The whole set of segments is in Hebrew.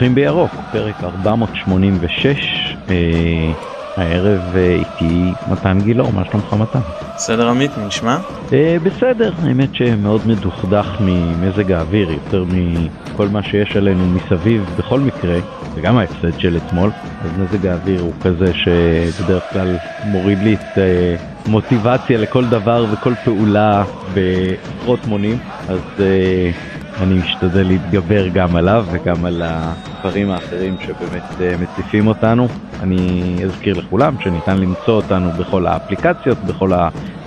פותחים בירוק, פרק 486. אה, הערב אה, איתי מתן גילאור, מה שלומך מתן? בסדר עמית, מה נשמע? אה, בסדר, האמת שמאוד מדוכדך ממזג האוויר, יותר מכל מה שיש עלינו מסביב בכל מקרה, וגם ההפסד של אתמול, אז מזג האוויר הוא כזה שבדרך כלל מוריד לי את אה, מוטיבציה לכל דבר וכל פעולה בעשרות מונים, אז אה, אני משתדל להתגבר גם עליו וגם על הדברים האחרים שבאמת אה, מציפים אותנו. אני אזכיר לכולם שניתן למצוא אותנו בכל האפליקציות, בכל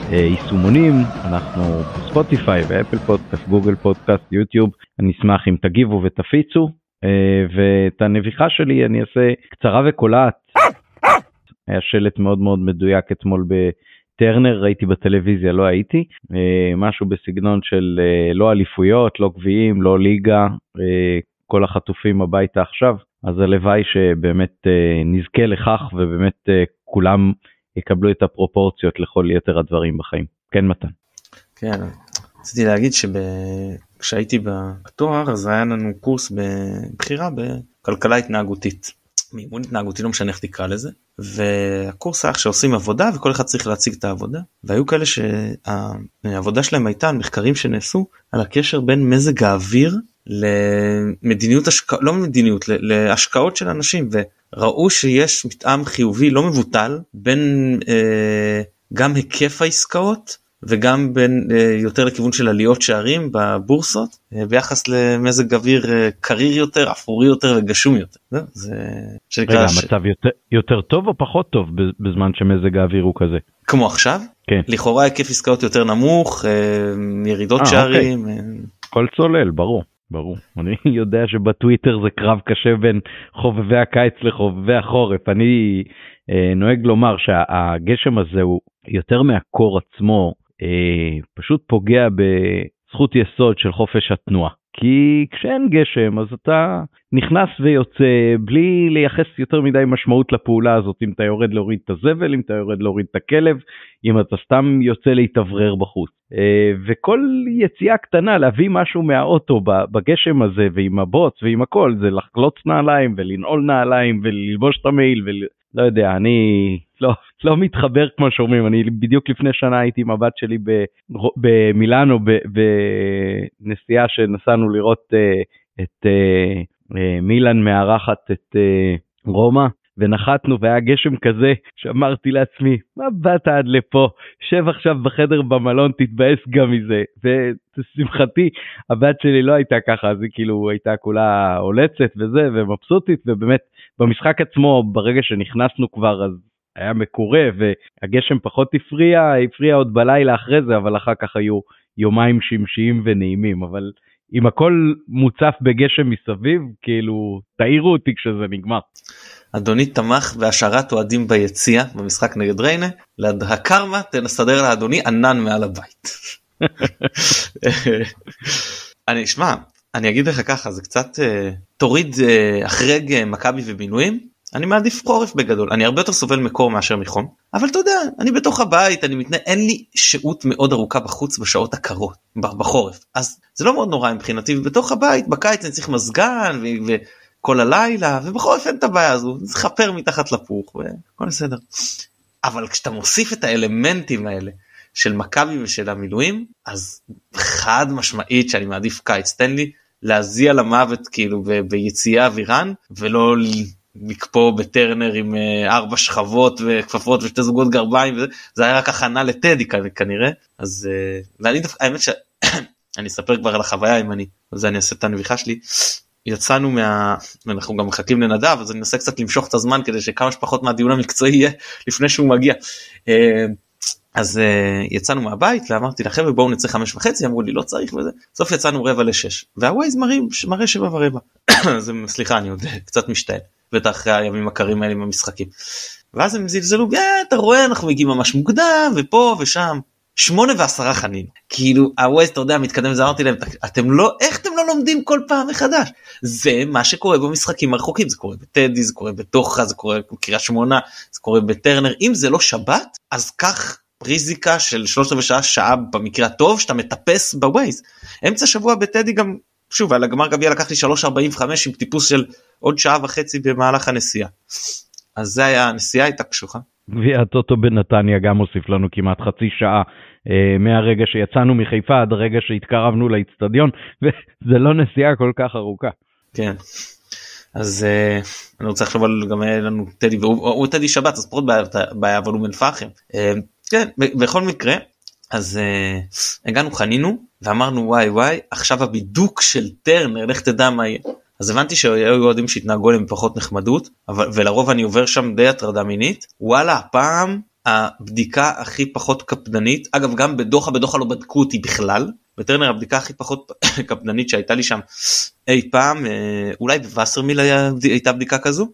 היישומונים, אנחנו בספוטיפיי ואפל פודקאסט, גוגל פודקאסט, יוטיוב. אני אשמח אם תגיבו ותפיצו, אה, ואת הנביכה שלי אני אעשה קצרה וקולעת. היה שלט מאוד מאוד מדויק אתמול ב... טרנר ראיתי בטלוויזיה, לא הייתי, אה, משהו בסגנון של אה, לא אליפויות, לא גביעים, לא ליגה, אה, כל החטופים הביתה עכשיו, אז הלוואי שבאמת נזכה לכך ובאמת כולם יקבלו את הפרופורציות לכל יתר הדברים בחיים. כן מתן. כן, רציתי להגיד שכשהייתי בתואר אז היה לנו קורס בבחירה בכלכלה התנהגותית. מימון התנהגותי לא משנה איך תקרא לזה והקורס היה שעושים עבודה וכל אחד צריך להציג את העבודה והיו כאלה שהעבודה שלהם הייתה על מחקרים שנעשו על הקשר בין מזג האוויר למדיניות השקעות לא מדיניות להשקעות של אנשים וראו שיש מתאם חיובי לא מבוטל בין אה, גם היקף העסקאות וגם בין אה, יותר לכיוון של עליות שערים בבורסות אה, ביחס למזג אוויר אה, קריר יותר אפורי יותר וגשום יותר. זה שנקרא רגע, ש... המצב יותר, יותר טוב או פחות טוב בזמן שמזג האוויר הוא כזה? כמו עכשיו? כן. לכאורה היקף עסקאות יותר נמוך ירידות 아, שערים. אוקיי. הכל צולל ברור. ברור אני יודע שבטוויטר זה קרב קשה בין חובבי הקיץ לחובבי החורף אני אה, נוהג לומר שהגשם הזה הוא יותר מהקור עצמו פשוט פוגע בזכות יסוד של חופש התנועה. כי כשאין גשם אז אתה נכנס ויוצא בלי לייחס יותר מדי משמעות לפעולה הזאת אם אתה יורד להוריד את הזבל אם אתה יורד להוריד את הכלב אם אתה סתם יוצא להתאוורר בחוץ אה, וכל יציאה קטנה להביא משהו מהאוטו בגשם הזה ועם הבוץ ועם הכל זה לחלוץ נעליים ולנעול נעליים וללבוש את המעיל ולא יודע אני לא, לא מתחבר כמו שאומרים, אני בדיוק לפני שנה הייתי עם הבת שלי במילאנו בנסיעה שנסענו לראות uh, את uh, uh, מילאן מארחת את רומא. ונחתנו והיה גשם כזה שאמרתי לעצמי מה באת עד לפה שב עכשיו בחדר במלון תתבאס גם מזה ולשמחתי הבת שלי לא הייתה ככה אז היא כאילו הייתה כולה עולצת וזה ומבסוטית ובאמת במשחק עצמו ברגע שנכנסנו כבר אז היה מקורה והגשם פחות הפריע, הפריע עוד בלילה אחרי זה, אבל אחר כך היו יומיים שמשיים ונעימים, אבל אם הכל מוצף בגשם מסביב, כאילו, תעירו אותי כשזה נגמר. אדוני תמך בהשארת אוהדים ביציע במשחק נגד ריינה, להקרמה תנסדר לאדוני ענן מעל הבית. אני אשמע, אני אגיד לך ככה, זה קצת uh, תוריד החרג uh, מכבי ובינויים, אני מעדיף חורף בגדול. אני הרבה יותר סובל מקור מאשר מחום. אבל אתה יודע אני בתוך הבית אני מתנהל אין לי שהות מאוד ארוכה בחוץ בשעות הקרות בחורף. אז זה לא מאוד נורא מבחינתי בתוך הבית בקיץ אני צריך מזגן וכל הלילה ובחורף אין את הבעיה הזו. זה חפר מתחת לפוך והכל בסדר. אבל כשאתה מוסיף את האלמנטים האלה של מכבי ושל המילואים אז חד משמעית שאני מעדיף קיץ. תן לי להזיע למוות כאילו ביציאה אווירן ולא לקפוא בטרנר עם אה, ארבע שכבות וכפפות ושתי זוגות גרביים וזה זה היה רק הכנה לטדי כנראה. אז אה, ואני דווקא האמת שאני אספר כבר על החוויה אם אני אז אני אעשה את הנביכה שלי. יצאנו מה אנחנו גם מחכים לנדב אז אני אנסה קצת למשוך את הזמן כדי שכמה שפחות מהדיון המקצועי יהיה לפני שהוא מגיע. אה, אז uh, יצאנו מהבית ואמרתי לחבר'ה בואו נצא חמש וחצי אמרו לי לא צריך וזה בסוף יצאנו רבע לשש. והווייז מראה שבע ורבע. סליחה אני עוד קצת משתעל בטח אחרי הימים הקרים האלה עם המשחקים. ואז הם זלזלו אה, אתה רואה אנחנו מגיעים ממש מוקדם ופה ושם. שמונה ועשרה חנין כאילו הווייז אתה יודע מתקדם וזה אמרתי להם אתם לא איך אתם לא לומדים כל פעם מחדש זה מה שקורה במשחקים הרחוקים זה קורה בטדי זה קורה בתוכה זה קורה בקריית שמונה זה קורה בטרנר אם זה לא שבת אז קח פריזיקה של שלושת רבעי שעה שעה במקרה הטוב שאתה מטפס בווייז אמצע שבוע בטדי גם שוב על הגמר גביע לקח לי 3.45 עם טיפוס של עוד שעה וחצי במהלך הנסיעה. אז זה היה הנסיעה הייתה קשוחה. גביע הטוטו בנתניה גם הוסיף לנו כמעט חצי שעה אה, מהרגע שיצאנו מחיפה עד הרגע שהתקרבנו לאיצטדיון וזה לא נסיעה כל כך ארוכה. כן. אז אה, אני רוצה לחשוב על גם היה לנו טדי והוא טדי שבת אז פחות בעיה אבל הוא בן פחם. אה, כן בכל מקרה אז אה, הגענו חנינו ואמרנו וואי וואי עכשיו הבידוק של טרנר לך תדע מה יהיה. אז הבנתי שהיו אוהדים שהתנהגו אליהם פחות נחמדות אבל ולרוב אני עובר שם די הטרדה מינית. וואלה הפעם הבדיקה הכי פחות קפדנית אגב גם בדוחה בדוחה לא בדקו אותי בכלל בטרנר הבדיקה הכי פחות קפדנית שהייתה לי שם אי פעם אה, אולי בווסרמיל הייתה בדיקה כזו.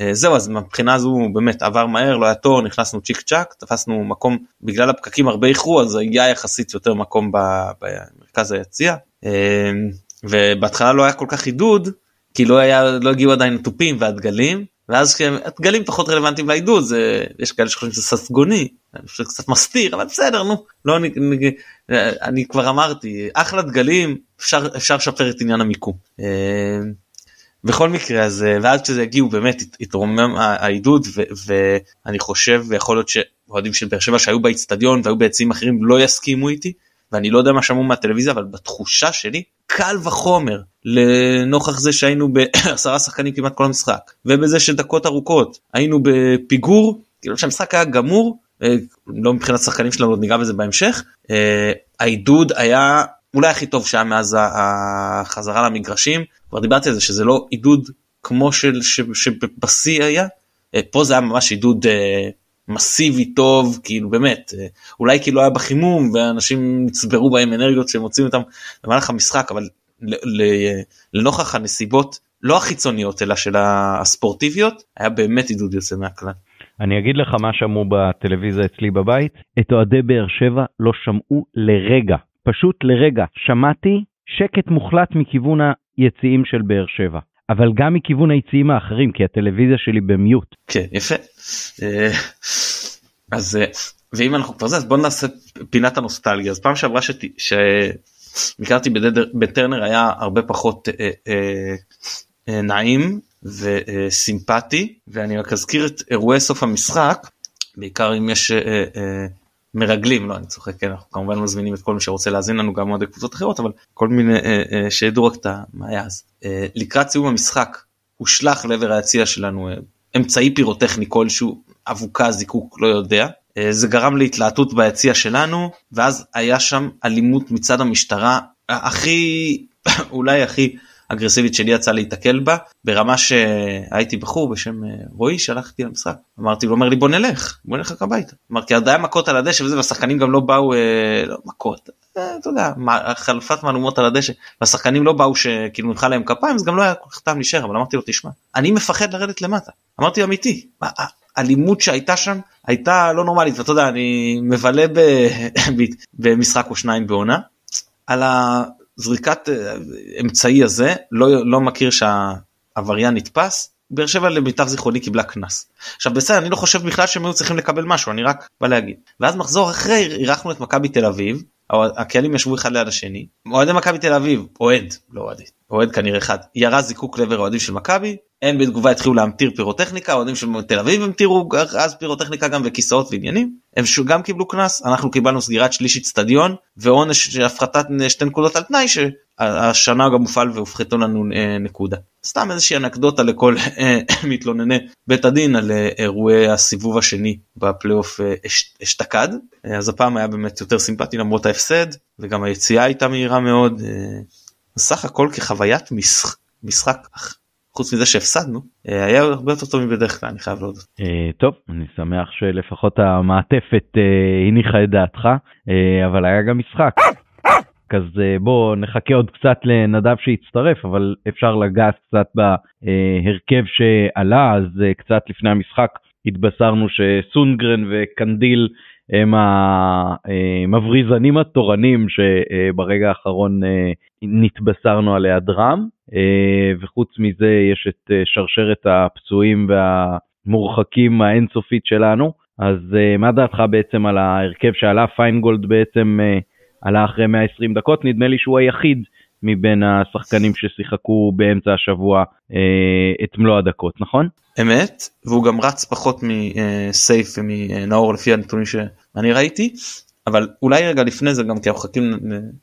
אה, זהו אז מבחינה הזו באמת עבר מהר לא היה תור נכנסנו צ'יק צ'אק תפסנו מקום בגלל הפקקים הרבה איחרו אז היה יחסית יותר מקום במרכז היציע. אה, ובהתחלה לא היה כל כך עידוד כי לא היה לא הגיעו עדיין התופים והדגלים ואז כשהדגלים פחות רלוונטיים לעידוד זה יש כאלה שחושבים שזה ססגוני אני חושב קצת מסתיר אבל בסדר נו לא אני, אני, אני כבר אמרתי אחלה דגלים אפשר אפשר לשפר את עניין המיקום. אה, בכל מקרה אז ואז כשזה הגיעו באמת התרומם העידוד ואני חושב ויכול להיות שאוהדים של באר שבע שהיו באיצטדיון והיו ביציעים אחרים לא יסכימו איתי ואני לא יודע מה שמעו מהטלוויזיה אבל בתחושה שלי קל וחומר לנוכח זה שהיינו בעשרה שחקנים כמעט כל המשחק ובזה שדקות ארוכות היינו בפיגור כאילו שהמשחק היה גמור אה, לא מבחינת שחקנים שלנו עוד ניגע בזה בהמשך אה, העידוד היה אולי הכי טוב שהיה מאז החזרה למגרשים כבר דיברתי על זה שזה לא עידוד כמו של שבשיא היה אה, פה זה היה ממש עידוד מסיבי טוב כאילו באמת אולי כאילו היה בחימום ואנשים נצברו בהם אנרגיות שהם מוצאים אותם במהלך המשחק אבל לנוכח הנסיבות לא החיצוניות אלא של הספורטיביות היה באמת עידוד יוצא מהכלל. אני אגיד לך מה שמעו בטלוויזיה אצלי בבית את אוהדי באר שבע לא שמעו לרגע פשוט לרגע שמעתי שקט מוחלט מכיוון היציאים של באר שבע. אבל גם מכיוון היציאים האחרים כי הטלוויזיה שלי במיוט. כן יפה. אה, אז אה, ואם אנחנו כבר זה אז בוא נעשה פינת הנוסטלגיה אז פעם שעברה שביקרתי בטרנר היה הרבה פחות אה, נעים וסימפטי ואני רק אזכיר את אירועי סוף המשחק בעיקר אם יש מרגלים לא אני צוחק כן אנחנו כמובן מזמינים את כל מי שרוצה להאזין לנו גם עוד קבוצות אחרות אבל כל מיני אה, אה, שידעו רק את מה היה אז אה, לקראת סיום המשחק הושלך לעבר היציע שלנו אה, אמצעי פירוטכני כלשהו אבוקה זיקוק לא יודע. אה, זה גרם להתלהטות ביציע שלנו ואז היה שם אלימות מצד המשטרה הכי אולי הכי אגרסיבית שלי יצא להיתקל בה ברמה שהייתי בחור בשם אה, רועי שהלכתי למשחק. אמרתי לו אומר לי בוא נלך בוא נלך רק הביתה. אמרתי עוד היה מכות על הדשא וזה והשחקנים גם לא באו אה, לא מכות. אה, אתה יודע חלפת מהלומות על הדשא. והשחקנים לא באו שכאילו נמחא להם כפיים אז גם לא היה כל כך טעם להישאר אבל אמרתי לו תשמע אני מפחד לרדת למטה. אמרתי אמיתי האלימות שהייתה שם הייתה לא נורמלית. ואתה יודע אני מבלה במשחק או שניים בעונה. על זריקת אה, אמצעי הזה לא לא מכיר שהעבריין נתפס באר שבע למיטב זיכרוני קיבלה קנס. עכשיו בסדר אני לא חושב בכלל שהם היו צריכים לקבל משהו אני רק בא להגיד ואז מחזור אחרי אירחנו את מכבי תל אביב הקהלים ישבו אחד ליד השני אוהדי מכבי תל אביב אוהד לא אוהדי אוהד כנראה אחד ירה זיקוק לעבר אוהדים של מכבי הם בתגובה התחילו להמטיר פירוטכניקה אוהדים של תל אביב המטירו אז פירוטכניקה גם וכיסאות ועניינים. הם גם קיבלו קנס אנחנו קיבלנו סגירת שליש אצטדיון ועונש הפחתת שתי נקודות על תנאי שהשנה גם מופעל והופחתו לנו אה, נקודה. סתם איזושהי אנקדוטה לכל אה, מתלונני בית הדין על אה, אירועי הסיבוב השני בפלייאוף אשתקד. אז הפעם היה באמת יותר סימפטי למרות ההפסד וגם היציאה הייתה מהירה מאוד סך הכל כחוויית משחק, משחק חוץ מזה שהפסדנו אה, היה הרבה יותר טוב מבדרך כלל אני חייב להודות. אה, טוב אני שמח שלפחות המעטפת אה, הניחה את דעתך אבל היה גם משחק. אז בוא נחכה עוד קצת לנדב שיצטרף אבל אפשר לגעת קצת בהרכב שעלה אז קצת לפני המשחק התבשרנו שסונגרן וקנדיל הם המבריזנים התורנים שברגע האחרון נתבשרנו על היעדרם אה, וחוץ מזה יש את אה, שרשרת הפצועים והמורחקים האינסופית שלנו. אז אה, מה דעתך בעצם על ההרכב שעלה? פיינגולד בעצם עלה אחרי 120 דקות. נדמה לי שהוא היחיד מבין השחקנים ששיחקו באמצע השבוע אה, את מלוא הדקות, נכון? אמת, והוא גם רץ פחות מסייף ומנאור לפי הנתונים שאני ראיתי, אבל אולי רגע לפני זה גם כי אנחנו חכים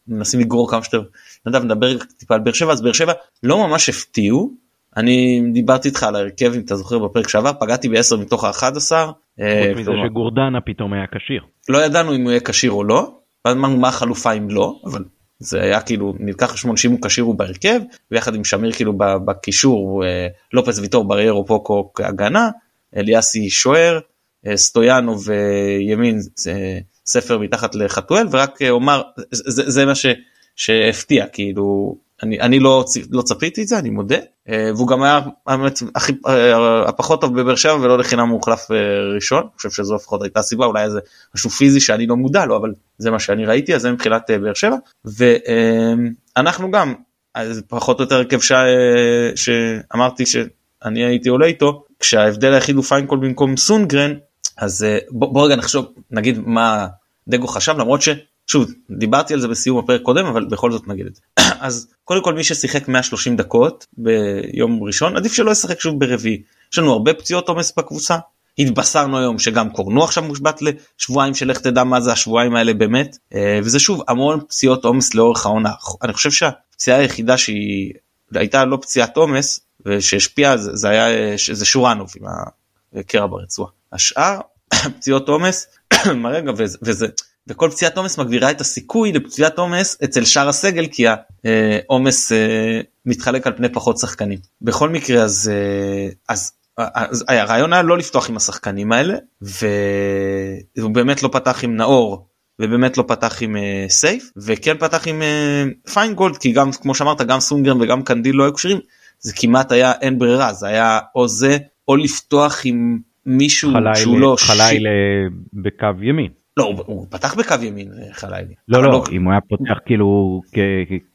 מנסים לגרור כמה שיותר, נדב נדבר טיפה על באר שבע, אז באר שבע לא ממש הפתיעו, אני דיברתי איתך על ההרכב אם אתה זוכר בפרק שעבר פגעתי ב-10 מתוך ה-11. אה, חוץ מזה שגורדנה פתאום היה כשיר. לא ידענו אם הוא יהיה כשיר או לא, אמרנו מה החלופה אם לא, אבל זה היה כאילו נלקח חשבון שאם הוא כשיר הוא בהרכב ויחד עם שמיר כאילו בקישור אה, לופס ויטור בריירו פוקו כהגנה אליאסי שוער אה, סטויאנו וימין ספר מתחת לחתואל ורק אומר זה, זה מה ש, שהפתיע כאילו אני, אני לא, לא צפיתי את זה אני מודה אה, והוא גם היה האמת הכי אה, הפחות טוב בבאר שבע ולא לחינם הוא הוחלף אה, ראשון אני חושב שזו לפחות הייתה סיבה אולי איזה משהו פיזי שאני לא מודע לו אבל זה מה שאני ראיתי אז זה מבחינת באר שבע. ואנחנו גם אז פחות או יותר הרכב ש... שאמרתי שאני הייתי עולה איתו כשההבדל היחיד הוא פיינגולד במקום סונגרן אז בוא, בוא רגע נחשוב נגיד מה דגו חשב למרות ש... שוב דיברתי על זה בסיום הפרק קודם אבל בכל זאת נגיד את זה. אז קודם כל מי ששיחק 130 דקות ביום ראשון עדיף שלא ישחק שוב ברביעי. יש לנו הרבה פציעות עומס בקבוצה התבשרנו היום שגם קורנו עכשיו מושבת לשבועיים שלך תדע מה זה השבועיים האלה באמת אה, וזה שוב המון פציעות עומס לאורך העונה. אני חושב שהפציעה היחידה שהיא הייתה לא פציעת עומס ושהשפיעה זה, זה היה זה שורנוב עם הקרע ברצועה. השאר פציעות עומס רגע וזה, וזה וכל פציעת עומס מגבירה את הסיכוי לפציעת עומס אצל שאר הסגל כי העומס אה, מתחלק על פני פחות שחקנים. בכל מקרה אה, אז, אז הרעיון היה לא לפתוח עם השחקנים האלה והוא באמת לא פתח עם נאור ובאמת לא פתח עם אה, סייף וכן פתח עם אה, פיינגולד כי גם כמו שאמרת גם סונגרן וגם קנדיל לא היו קשרים זה כמעט היה אין ברירה זה היה או זה או לפתוח עם מישהו חלילה, שהוא לא חלילה ש... בקו ימין. לא הוא, הוא פתח בקו ימין חלילי. לא לא, לא אם הוא היה פותח כאילו כ...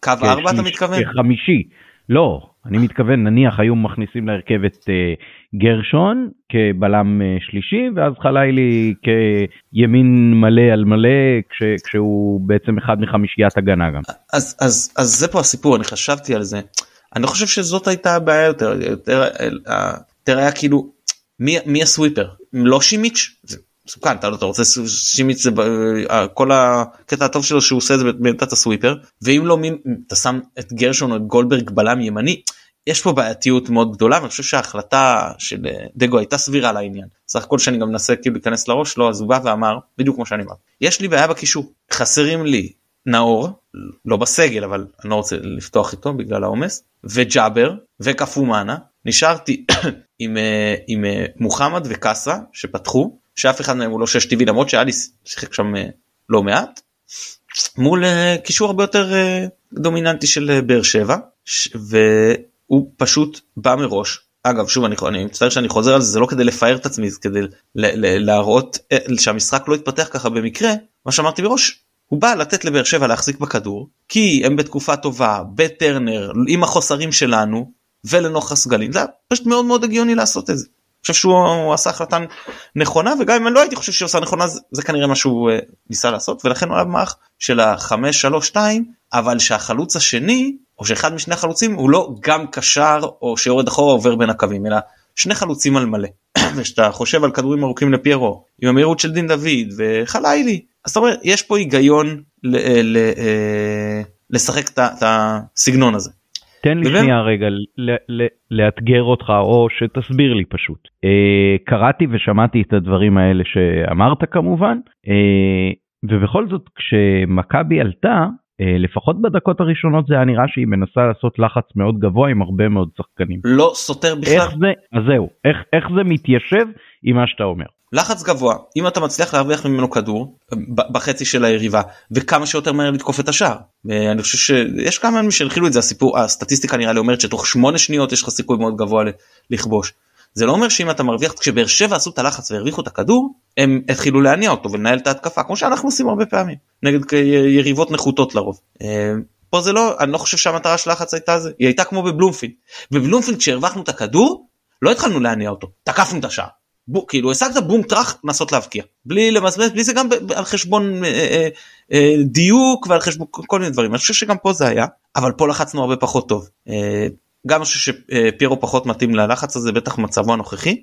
קו ארבע אתה מתכוון? כחמישי. לא אני מתכוון נניח היו מכניסים להרכב את אה, גרשון כבלם אה, שלישי ואז חלילי כימין מלא על מלא כש, כשהוא בעצם אחד מחמישיית הגנה גם. אז אז אז זה פה הסיפור אני חשבתי על זה. אני חושב שזאת הייתה הבעיה יותר יותר, אה, יותר היה כאילו מי מי הסוויפר? לא שימיץ' מסוכן אתה, לא, אתה רוצה שימיץ זה אה, כל הקטע הטוב שלו שהוא עושה את זה בעמדת הסוויפר ואם לא מי אתה שם את גרשון או את גולדברג בלם ימני יש פה בעייתיות מאוד גדולה ואני חושב שההחלטה של אה, דגו הייתה סבירה לעניין. סך הכל שאני גם מנסה כאילו להיכנס לראש לא אז הוא בא ואמר בדיוק כמו שאני אמר יש לי בעיה בקישור. חסרים לי נאור לא בסגל אבל אני לא רוצה לפתוח איתו בגלל העומס וג'אבר וקפומאנה נשארתי עם, אה, עם מוחמד וקאסה שפתחו שאף אחד מהם הוא לא שש טבעי למרות שאליס שיחק שם אה, לא מעט מול אה, קישור הרבה יותר אה, דומיננטי של באר שבע והוא פשוט בא מראש. אגב שוב אני, אני מצטער שאני חוזר על זה זה לא כדי לפאר את עצמי זה כדי להראות שהמשחק לא יתפתח ככה במקרה. מה שאמרתי מראש הוא בא לתת לבאר שבע להחזיק בכדור כי הם בתקופה טובה בטרנר עם החוסרים שלנו ולנוכח הסגלים זה פשוט מאוד מאוד הגיוני לעשות את זה. חושב שהוא עשה החלטה נכונה וגם אם אני לא הייתי חושב שהוא עשה נכונה זה, כנראה מה שהוא uh, ניסה לעשות. ולכן הוא היה במערך של החמש שלוש שתיים אבל שהחלוץ השני או שאחד משני החלוצים הוא לא גם קשר או שיורד אחורה עובר בין הקווים אלא שני חלוצים על מלא. וכשאתה חושב על כדורים ארוכים לפיירו עם המהירות של דין דוד וחלילי. אז אתה אומר יש פה היגיון ל, אה, לשחק את הסגנון הזה. תן לי שנייה רגע לאתגר אותך או שתסביר לי פשוט. אה, קראתי ושמעתי את הדברים האלה שאמרת כמובן, אה, ובכל זאת כשמכבי עלתה, אה, לפחות בדקות הראשונות זה היה נראה שהיא מנסה לעשות לחץ מאוד גבוה עם הרבה מאוד שחקנים. לא סותר בכלל. איך זה, אז זהו, איך, איך זה מתיישב עם מה שאתה אומר. לחץ גבוה אם אתה מצליח להרוויח ממנו כדור בחצי של היריבה וכמה שיותר מהר לתקוף את השער. אני חושב שיש כמה אנשים שהנחילו את זה הסיפור הסטטיסטיקה נראה לי אומרת שתוך שמונה שניות יש לך סיכוי מאוד גבוה לכבוש. זה לא אומר שאם אתה מרוויח כשבאר שבע עשו את הלחץ והרוויחו את הכדור הם התחילו להניע אותו ולנהל את ההתקפה כמו שאנחנו עושים הרבה פעמים נגד יריבות נחותות לרוב. אה, פה זה לא אני לא חושב שהמטרה של לחץ הייתה זה היא הייתה כמו בבלומפילד בבלומפילד כשהרווחנו את הכדור לא התחלנו להניע אותו תקפנו את השער בו, כאילו השגת בום טראח לנסות להבקיע. בלי למזמז בלי זה גם על חשבון אה, אה, אה, דיוק ועל חשבון כל מיני דברים. אני חושב שגם פה זה היה אבל פה לחצנו הרבה פחות טוב. גם אני חושב שפיירו פחות מתאים ללחץ הזה בטח מצבו הנוכחי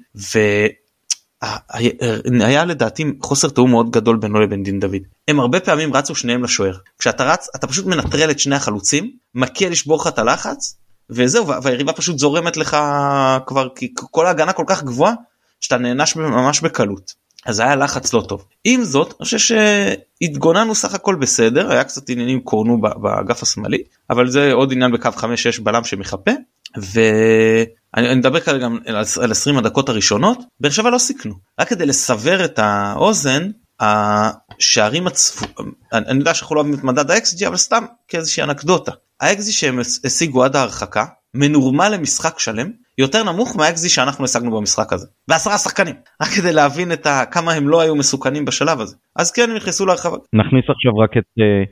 והיה לדעתי חוסר תיאום מאוד גדול בינו לבין דין דוד. הם הרבה פעמים רצו שניהם לשוער. כשאתה רץ אתה פשוט מנטרל את שני החלוצים מקיע לשבור לך את הלחץ וזהו והיריבה פשוט זורמת לך כבר כי כל ההגנה כל כך גבוהה שאתה נענש ממש בקלות. אז היה לחץ לא טוב. עם זאת אני חושב שהתגוננו סך הכל בסדר היה קצת עניינים קורנו באגף השמאלי אבל זה עוד עניין בקו 5-6 בלם שמחפה ואני מדבר כרגע על 20 הדקות הראשונות באר שבע לא סיכנו רק כדי לסבר את האוזן השערים הצפו... אני יודע שאנחנו לא אוהבים את מדד ה xG אבל סתם כאיזושהי אנקדוטה ה xG שהם השיגו עד ההרחקה מנורמל למשחק שלם יותר נמוך מה xG שאנחנו השגנו במשחק הזה בעשרה שחקנים רק כדי להבין את ה... כמה הם לא היו מסוכנים בשלב הזה אז כן הם נכנסו להרחבה. נכניס עכשיו רק את, אה,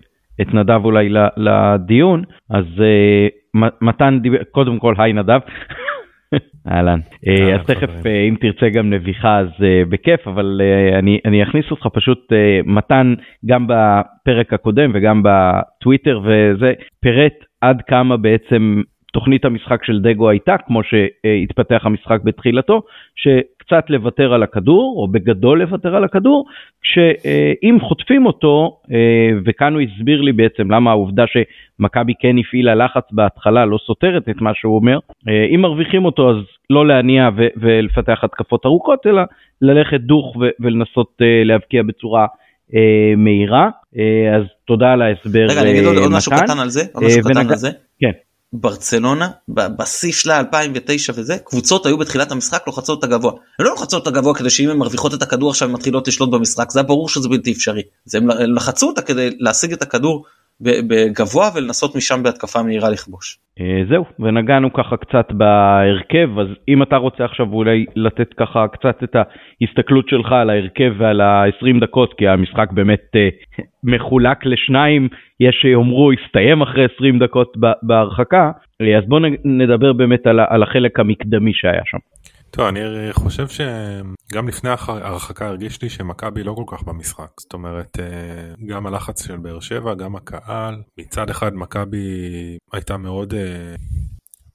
את נדב אולי לדיון אז אה, מתן דיבר קודם כל היי נדב. אהלן. אה, אז תכף אה, אם תרצה גם נביחה אז אה, בכיף אבל אני אני אכניס אותך פשוט מתן גם בפרק הקודם וגם בטוויטר וזה פירט עד כמה בעצם תוכנית המשחק של דגו הייתה כמו שהתפתח המשחק בתחילתו שקצת לוותר על הכדור או בגדול לוותר על הכדור שאם חוטפים אותו וכאן הוא הסביר לי בעצם למה העובדה שמכבי כן הפעילה לחץ בהתחלה לא סותרת את מה שהוא אומר אם מרוויחים אותו אז לא להניע ולפתח התקפות ארוכות אלא ללכת דוך ולנסות להבקיע בצורה מהירה אז תודה על ההסבר. רגע אני אגיד עוד משהו קטן על זה. ברצלונה בשיא שלה 2009 וזה קבוצות היו בתחילת המשחק לוחצות את הגבוה. הן לא לוחצות את הגבוה כדי שאם הן מרוויחות את הכדור עכשיו הן מתחילות לשלוט במשחק זה היה ברור שזה בלתי אפשרי. אז הם לחצו אותה כדי להשיג את הכדור בגבוה ולנסות משם בהתקפה מהירה לכבוש. זהו ונגענו ככה קצת בהרכב אז אם אתה רוצה עכשיו אולי לתת ככה קצת את ההסתכלות שלך על ההרכב ועל ה-20 דקות כי המשחק באמת מחולק לשניים יש שיאמרו הסתיים אחרי 20 דקות בהרחקה אז בוא נדבר באמת על החלק המקדמי שהיה שם. טוב, אני חושב שגם לפני ההרחקה הרגיש לי שמכבי לא כל כך במשחק. זאת אומרת, אה, גם הלחץ של באר שבע, גם הקהל. מצד אחד מכבי הייתה מאוד אה,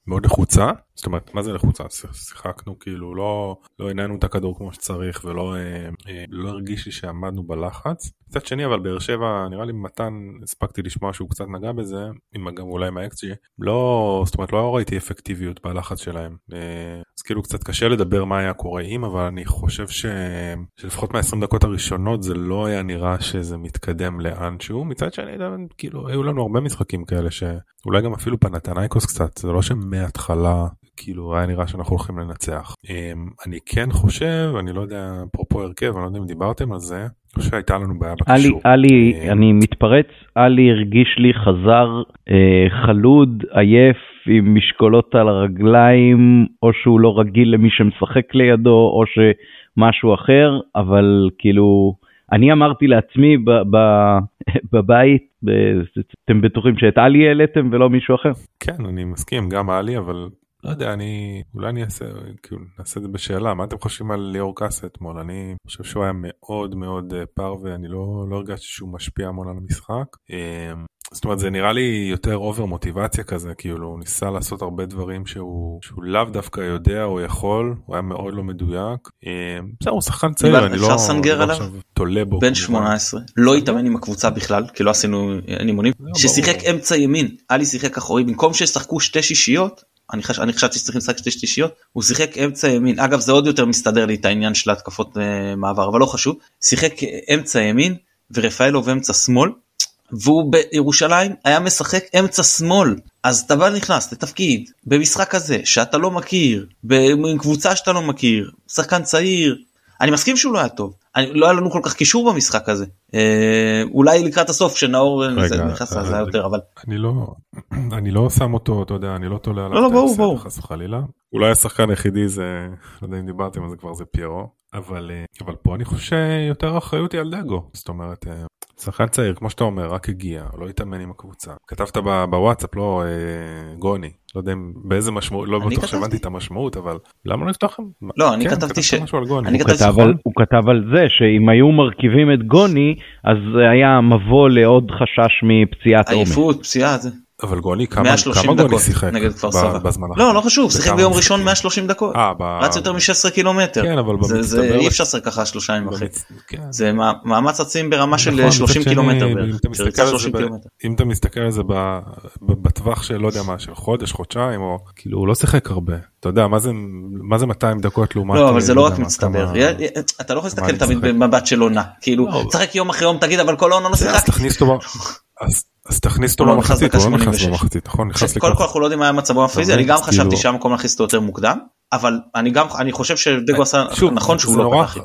מאוד לחוצה, זאת אומרת, מה זה לחוצה? שיחקנו כאילו, לא, לא הנענו את הכדור כמו שצריך ולא אה, אה, לא הרגיש לי שעמדנו בלחץ. מצד שני, אבל באר שבע, נראה לי מתן, הספקתי לשמוע שהוא קצת נגע בזה, עם, גם אולי עם ה-XG, לא, זאת אומרת, לא ראיתי אפקטיביות בלחץ שלהם. אה, אז כאילו קצת קשה לדבר מה היה קורה עם, אבל אני חושב ש... שלפחות מה-20 דקות הראשונות זה לא היה נראה שזה מתקדם לאנשהו. מצד שני, כאילו, היו לנו הרבה משחקים כאלה שאולי גם אפילו פנתנייקוס קצת, זה לא שמההתחלה כאילו היה נראה שאנחנו הולכים לנצח. אמ, אני כן חושב, אני לא יודע, אפרופו הרכב, אני לא יודע אם דיברתם על זה, אני חושב שהייתה לנו בעיה בקישור. עלי, אמ, אני מתפרץ, עלי הרגיש לי חזר אה, חלוד, עייף, עם משקולות על הרגליים, או שהוא לא רגיל למי שמשחק לידו, או שמשהו אחר, אבל כאילו, אני אמרתי לעצמי ב, ב, בבית, ב, אתם בטוחים שאת עלי העליתם ולא מישהו אחר? כן, אני מסכים, גם עלי, אבל לא יודע, אני, אולי אני אעשה, כאילו, נעשה את זה בשאלה, מה אתם חושבים על ליאור קאסה אתמול? אני חושב שהוא היה מאוד מאוד אה, פר ואני לא, לא הרגשתי שהוא משפיע המון על המשחק. אמ, זאת אומרת זה נראה לי יותר אובר מוטיבציה כזה כאילו הוא ניסה לעשות הרבה דברים שהוא שהוא לאו דווקא יודע או יכול הוא היה מאוד לא מדויק. אמ, בסדר הוא שחקן צעיר אני לא, אפשר לסנגר עליו? תולה בו בן 18 לא התאמן עם הקבוצה בכלל כי לא עשינו אימונים לא, ששיחק אמצע ימין. עלי שיחק אחורי. במקום שישחקו שתי שישיות אני, חש... חשבתי שצריכים לשחק שתי שלישיות הוא שיחק אמצע ימין. אגב זה עוד יותר מסתדר לי את העניין של התקפות uh, מעבר אבל לא חשוב. שיחק אמצע ימין ורפאלוב אמצע שמאל והוא בירושלים היה משחק אמצע שמאל. אז אתה בא נכנס לתפקיד במשחק הזה שאתה לא מכיר בקבוצה שאתה לא מכיר שחקן צעיר אני מסכים שהוא לא היה טוב לא היה לנו כל כך קישור במשחק הזה. אה, אולי לקראת הסוף שנאור נכנס לזה יותר אבל אני לא אני לא שם אותו אתה יודע אני לא תולה עליו לא, לא, ברור, ברור. חס וחלילה. אולי השחקן היחידי זה לא יודע אם דיברתם על זה כבר זה פיירו. אבל אה, אבל פה אני חושב שיותר אחריות היא על דגו. זאת אומרת אה, שחקן צעיר כמו שאתה אומר רק הגיע לא התאמן עם הקבוצה כתבת בוואטסאפ לא אה, גוני לא יודע באיזה משמעות לא בטוח שהבנתי את המשמעות אבל למה לא לפתוח לא אני כן, כתבתי ש... הוא כתב על זה שאם היו מרכיבים את גוני אז היה מבוא לעוד חשש מפציעת עומס. עייפות פציעה זה אבל גוני כמה 130 כמה גוני דקות שיחק נגד כפר סבא. בזמן לא לא חשוב שיחק ביום? ראשון 130 דקות אה, ב- רץ יותר מ-16 קילומטר כן, אבל זה- זה אי אפשר לשחק ככה שלושה ימים וחצי כן. זה מא- מאמץ עצים ברמה של נכון, מצד 30 שני, קילומטר אם אתה מסתכל על זה 30 ב- קילומטר. אם אתה מסתכל על זה ב- ב- בטווח של לא יודע מה של חודש חודשיים או כאילו הוא לא שיחק הרבה אתה יודע מה זה מה זה 200 דקות לעומת לא אבל זה לא יודע רק מצטבר אתה לא יכול להסתכל תמיד. במבט של עונה כאילו לא. תשחק יום אחרי יום תגיד אבל כל העונה לא שיחקתי. אז- אז תכניס אותו לא במחצית הוא לא נכנס 86. במחצית נכון נכנס קודם כל לקראת אנחנו לא יודעים מה מצבו הפיזי אני? גם חשבתי כאילו- שהיה מקום להכניס אותו יותר מוקדם אבל אני גם אני חושב שדגו עשה שוב, נכון שהוא לא פתח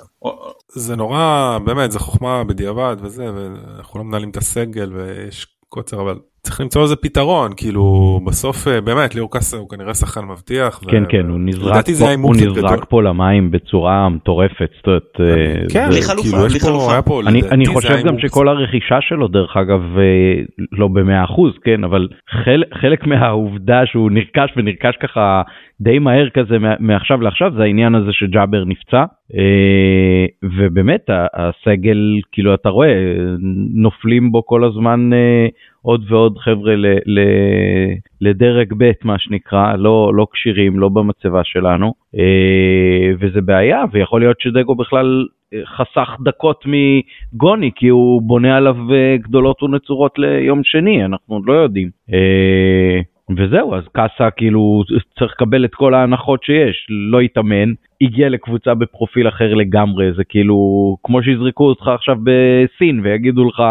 זה נורא באמת זה חוכמה בדיעבד וזה ואנחנו לא מנהלים את הסגל ויש קוצר אבל צריך למצוא לזה פתרון כאילו בסוף אה, באמת ליאור קאסה הוא כנראה שחקן מבטיח. ו- כן כן הוא נזרק פה- הוא נזרק. פה למים בצורה מטורפת. זאת אומרת, אה, כן, זה- בלי חלופה, כאילו, יש בלי פה- חלופה. פה, אני, אני חושב גם שכל הרכישה שלו דרך אגב אה, לא במאה אחוז כן אבל חלק, חלק מהעובדה שהוא נרכש ונרכש ככה די מהר כזה מע- מעכשיו לעכשיו זה העניין הזה שג'אבר נפצע אה, ובאמת הסגל כאילו אתה רואה נופלים בו כל הזמן אה, עוד ועוד חבר'ה ל, ל, לדרג ב' מה שנקרא לא לא כשירים לא במצבה שלנו אה, וזה בעיה ויכול להיות שדגו בכלל חסך דקות מגוני כי הוא בונה עליו גדולות ונצורות ליום שני אנחנו עוד לא יודעים. אה, וזהו אז קאסה כאילו צריך לקבל את כל ההנחות שיש לא התאמן הגיע לקבוצה בפרופיל אחר לגמרי זה כאילו כמו שיזרקו אותך עכשיו בסין ויגידו לך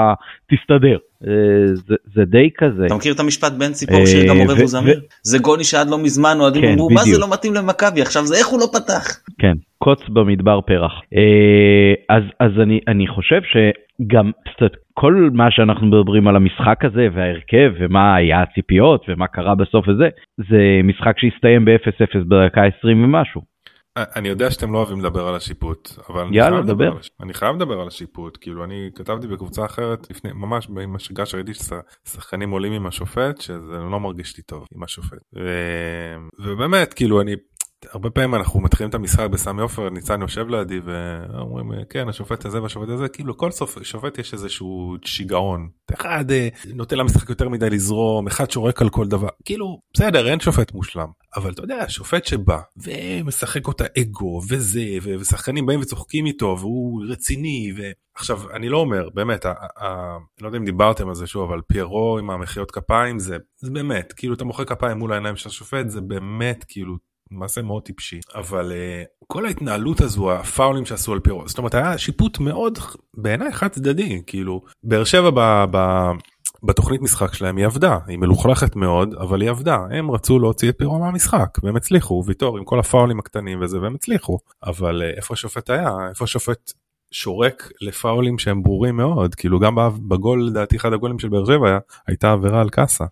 תסתדר אה, זה, זה די כזה. אתה מכיר את המשפט בן ציפור אה, שיר גם עורב ו- וזמיר? זה גוני שעד לא מזמן אוהדים כן, אמרו מה זה. לא מתאים למכבי עכשיו זה איך הוא לא פתח. כן, קוץ במדבר פרח. אה, אז, אז אני, אני חושב שגם אומרת, כל מה שאנחנו מדברים על המשחק הזה וההרכב ומה היה הציפיות ומה קרה בסוף וזה, זה משחק שהסתיים ב-0-0 בדקה 20 ומשהו. אני יודע שאתם לא אוהבים לדבר על השיפוט אבל אני יאללה, חייב לדבר דבר. על הש- אני חייב לדבר על השיפוט כאילו אני כתבתי בקבוצה אחרת לפני ממש עם השגה שראיתי ששחקנים עולים עם השופט שזה לא מרגיש לי טוב עם השופט ו- ובאמת כאילו אני הרבה פעמים אנחנו מתחילים את המשחק בסמי עופר ניצן יושב לידי ואומרים כן השופט הזה והשופט הזה כאילו כל סוף שופט יש איזשהו שיגעון. אחד אה, נותן למשחק יותר מדי לזרום אחד שורק על כל דבר. כאילו בסדר אין שופט מושלם אבל אתה יודע שופט שבא ומשחק אותה אגו וזה ו- ושחקנים באים וצוחקים איתו והוא רציני ועכשיו אני לא אומר באמת ה- לא יודע אם דיברתם על זה שוב אבל פיירו עם המחיאות כפיים זה, זה באמת כאילו אתה מוחא כפיים מול העיניים של השופט זה באמת כאילו מעשה מאוד טיפשי אבל uh, כל ההתנהלות הזו הפאולים שעשו על פיירו זאת אומרת היה שיפוט מאוד בעיניי חד צדדי כאילו באר שבע ב, ב, בתוכנית משחק שלהם היא עבדה היא מלוכלכת מאוד אבל היא עבדה. הם רצו להוציא את פירו מהמשחק והם הצליחו. ויטור עם כל הפאולים הקטנים וזה והם הצליחו. אבל uh, איפה השופט היה? איפה השופט שורק לפאולים שהם ברורים מאוד? כאילו גם בגול לדעתי אחד הגולים של באר שבע הייתה עבירה על קאסה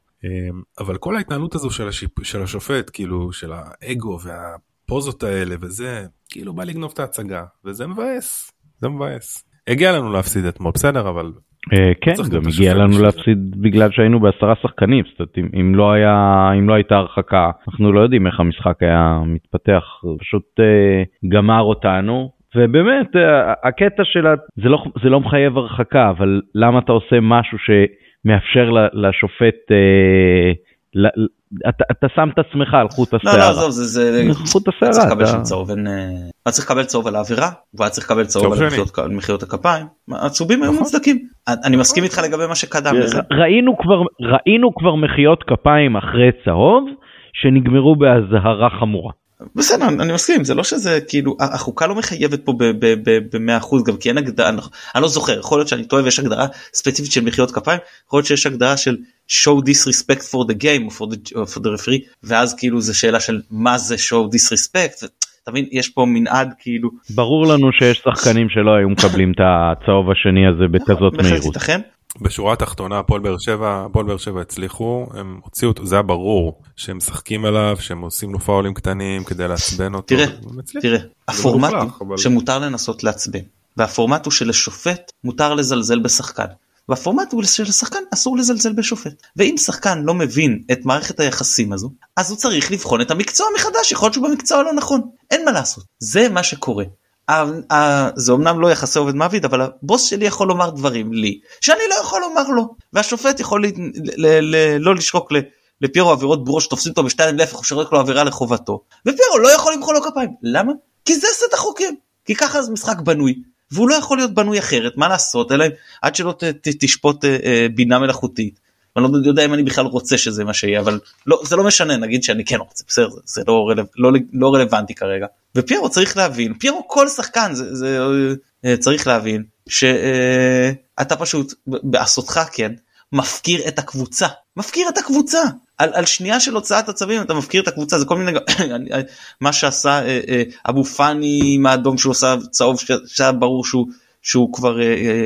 אבל כל ההתנהלות הזו של, השיפ... של השופט כאילו של האגו והפוזות האלה וזה כאילו בא לגנוב את ההצגה וזה מבאס זה מבאס. הגיע לנו להפסיד אתמול בסדר אבל אה, כן, גם הגיע לנו להפסיד בגלל שהיינו בעשרה שחקנים, זאת אומרת, אם, אם לא היה, אם לא הייתה הרחקה, אנחנו לא יודעים איך המשחק היה מתפתח, פשוט אה, גמר אותנו, ובאמת, הקטע של, זה לא, זה לא מחייב הרחקה, אבל למה אתה עושה משהו שמאפשר ל- לשופט, אה, אתה, אתה שם את עצמך על חוט לא השערה. לא עזוב זה זה חוט היה צריך השערה, לקבל אתה- שם צהוב אין היה צריך לקבל צהוב על העבירה והיה צריך לקבל צהוב על. מחיאות- הכפיים הצהובים היו נכון. מוצדקים אני מסכים איתך לגבי מה שקדם לזה ראינו כבר, ראינו כבר מחיאות כפיים אחרי צהוב, שנגמרו באזהרה חמורה. בסדר אני מסכים זה לא שזה כאילו החוקה לא מחייבת פה במאה אחוז גם כי אין הגדרה אני אני לא זוכר יכול להיות שאני טועה ויש הגדרה ספציפית של מחיאות כפיים יכול להיות שיש הגדרה של show disrespect for the game or for the, or for the referee ואז כאילו זה שאלה של מה זה show disrespect. אתה מבין יש פה מנעד כאילו ברור לנו שיש שחקנים שלא היו מקבלים את הצהוב השני הזה בכזאת מהירות. בשורה התחתונה הפועל באר שבע הפועל באר שבע הצליחו הם הוציאו אותו זה היה ברור שהם משחקים עליו שהם עושים לו פאולים קטנים כדי לעצבן אותו. תראה. תראה הפורמט מלוכלך, הוא אבל- שמותר לנסות לעצבן והפורמט הוא שלשופט מותר לזלזל בשחקן. והפורמט הוא שלשחקן אסור לזלזל בשופט ואם שחקן לא מבין את מערכת היחסים הזו אז הוא צריך לבחון את המקצוע מחדש יכול להיות שהוא במקצוע לא נכון אין מה לעשות זה מה שקורה זה אמנם לא יחסי עובד מעביד אבל הבוס שלי יכול לומר דברים לי שאני לא יכול לומר לו. והשופט יכול לא לשרוק לפיירו עבירות ברוש תופסים אותו בשתיים להפך הוא שורק לו עבירה לחובתו. ופיירו לא יכול למחוא לו כפיים. למה? כי זה סט החוקים. כי ככה זה משחק בנוי. והוא לא יכול להיות בנוי אחרת. מה לעשות? אלא עד שלא תשפוט אה, אה, בינה מלאכותית. אני לא יודע אם אני בכלל רוצה שזה מה שיהיה אבל לא זה לא משנה נגיד שאני כן רוצה בסדר זה, זה לא, רלו, לא, לא רלוונטי כרגע. ופיירו צריך להבין פיירו כל שחקן זה, זה אה, צריך להבין שאתה אה, פשוט בעשותך כן מפקיר את הקבוצה. מפקיר את הקבוצה! על, על שנייה של הוצאת הצווים אתה מפקיר את הקבוצה זה כל מיני מה שעשה אה, אבו פאני עם האדום שהוא עושה צהוב שהיה ברור שהוא שהוא כבר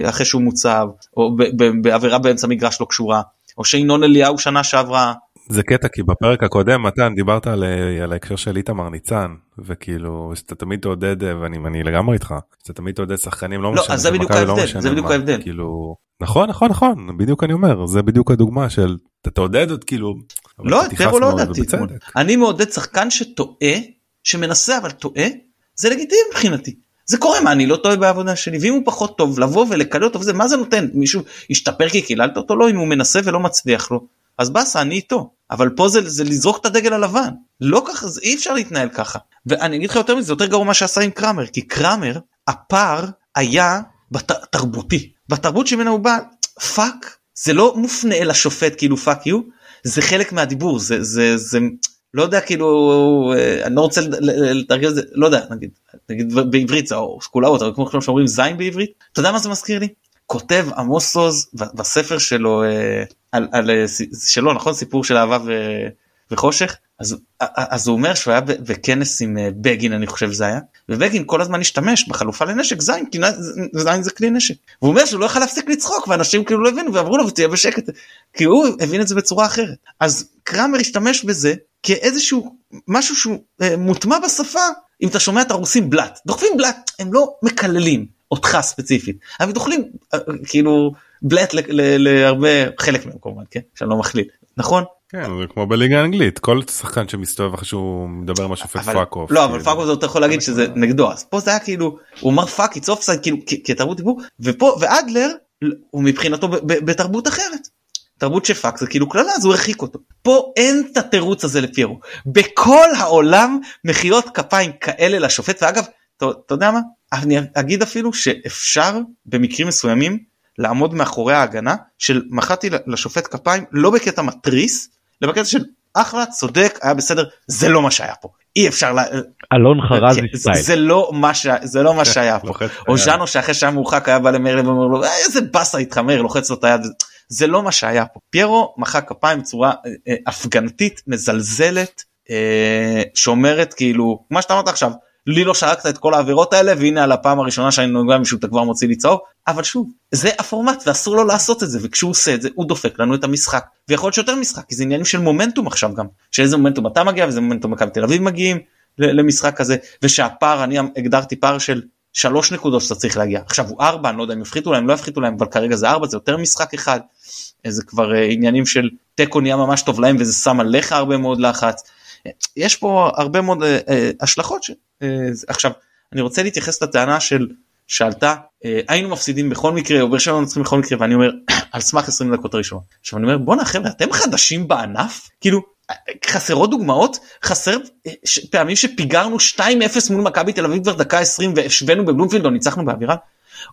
אחרי שהוא מוצב או בעבירה באמצע מגרש לא קשורה או שינון אליהו שנה שעברה. זה קטע כי בפרק הקודם מתן דיברת על, על ההקשר של איתמר ניצן וכאילו שאתה תמיד תעודד ואני אני לגמרי איתך שאתה תמיד תעודד שחקנים לא, לא משנה זה בדיוק ההבדל לא זה בדיוק ההבדל כאילו נכון נכון נכון בדיוק אני אומר זה בדיוק הדוגמה של אתה תעודד עוד כאילו. לא תראו לא הודעתי אני מעודד שחקן שטועה שמנסה אבל טועה זה לגיטימי מבחינתי זה קורה מה אני לא טועה בעבודה שלי? ואם הוא פחות טוב לבוא ולקלל אותו וזה מה זה נותן? מישהו ישתפר כי קיללת אותו? לא אם הוא מנסה ולא מצליח לו אז באסה אני איתו. אבל פה זה, זה לזרוק את הדגל הלבן. לא ככה זה אי אפשר להתנהל ככה. ואני אגיד לך יותר מזה יותר גרוע מה שעשה עם קראמר כי קראמר הפער היה בתרבותי. בתרבות שממנה הוא בא fuck זה לא מופנה אל השופט כאילו fuck you זה חלק מהדיבור זה זה זה לא יודע כאילו אה, אני לא רוצה לתרגם את זה לא יודע נגיד נגיד בעברית זה סקולאות אבל כמו שאומרים זין בעברית אתה יודע מה זה מזכיר לי? כותב עמוס עוז בספר שלו אה, על, על אה, שלו נכון? סיפור של אהבה ו, וחושך? אז, אז הוא אומר שהוא היה בכנס עם בגין אני חושב זה היה ובגין כל הזמן השתמש בחלופה לנשק זין כי זין זה כלי נשק. והוא אומר שהוא לא יכול להפסיק לצחוק ואנשים כאילו לא הבינו ואמרו לו ותהיה בשקט. כי הוא הבין את זה בצורה אחרת. אז קרמר השתמש בזה כאיזשהו משהו שהוא אה, מוטמע בשפה אם אתה שומע את הרוסים блять דוחפים блять הם לא מקללים אותך ספציפית. אבל דוחפים אה, כאילו блять להרבה חלק מהם כמובן כן? שאני לא מכליל. נכון? כן זה כמו בליגה האנגלית. כל שחקן שמסתובב אחרי שהוא מדבר עם השופט fuck off לא אבל fuck off זה אתה יכול להגיד שזה נגדו. אז פה זה היה כאילו הוא אמר fuck it's offside כאילו כתרבות דיבור. ופה ואדלר הוא מבחינתו בתרבות אחרת תרבות שפאק זה כאילו קללה אז הוא הרחיק אותו. פה אין את התירוץ הזה לפיירו. בכל העולם מחיאות כפיים כאלה לשופט ואגב אתה, יודע מה? אני אגיד אפילו שאפשר במקרים מסוימים לעמוד מאחורי ההגנה של מחאתי לשופט כפיים לא בקטע מתריס אלא בקטע של אחלה צודק היה בסדר זה לא מה שהיה פה. אי אפשר לה... אלון חרזי סטייל. זה לא מה ש... זה לא מה שהיה פה. או ז'אנו שאחרי שהיה מורחק היה בא למאיר ואומר לו אה, איזה באסה מאיר לוחץ לו את היד זה לא מה שהיה פה. פיירו מחא כפיים בצורה אה, אה, הפגנתית מזלזלת שאומרת כאילו מה שאתה אמרת עכשיו לי לא שרקת את כל העבירות האלה והנה על הפעם הראשונה שאני נוגע מישהו אתה כבר מוציא לי צהוב. אבל שוב זה הפורמט ואסור לו לעשות את זה וכשהוא עושה את זה הוא דופק לנו את המשחק. ויכול להיות שיותר משחק כי זה עניינים של מומנטום עכשיו גם. שאיזה מומנטום אתה מגיע ואיזה מומנטום מכבי תל אביב מגיעים למשחק הזה ושהפער אני הגדרתי פער של שלוש נקודות שאתה צריך להגיע. עכשיו הוא ארבע אני לא יודע אם יפחיתו להם לא יפחיתו להם אבל כרגע זה ארבע זה יותר משחק אחד. זה כבר uh, עניינים של תיקו נהיה ממש טוב להם וזה שם עליך הרבה מאוד לחץ. יש פה הרבה מאוד uh, uh, השלכות ש... uh, עכשיו אני רוצה להתייחס לטענה של שעלתה היינו מפסידים בכל מקרה או באר שבע מנצחים בכל מקרה ואני אומר על סמך 20 דקות הראשונות עכשיו אני אומר בואנה חבר'ה אתם חדשים בענף? כאילו חסרות דוגמאות? חסר פעמים שפיגרנו 2-0 מול מכבי תל אביב כבר דקה 20 והשווינו בבלומפילד או ניצחנו באווירה?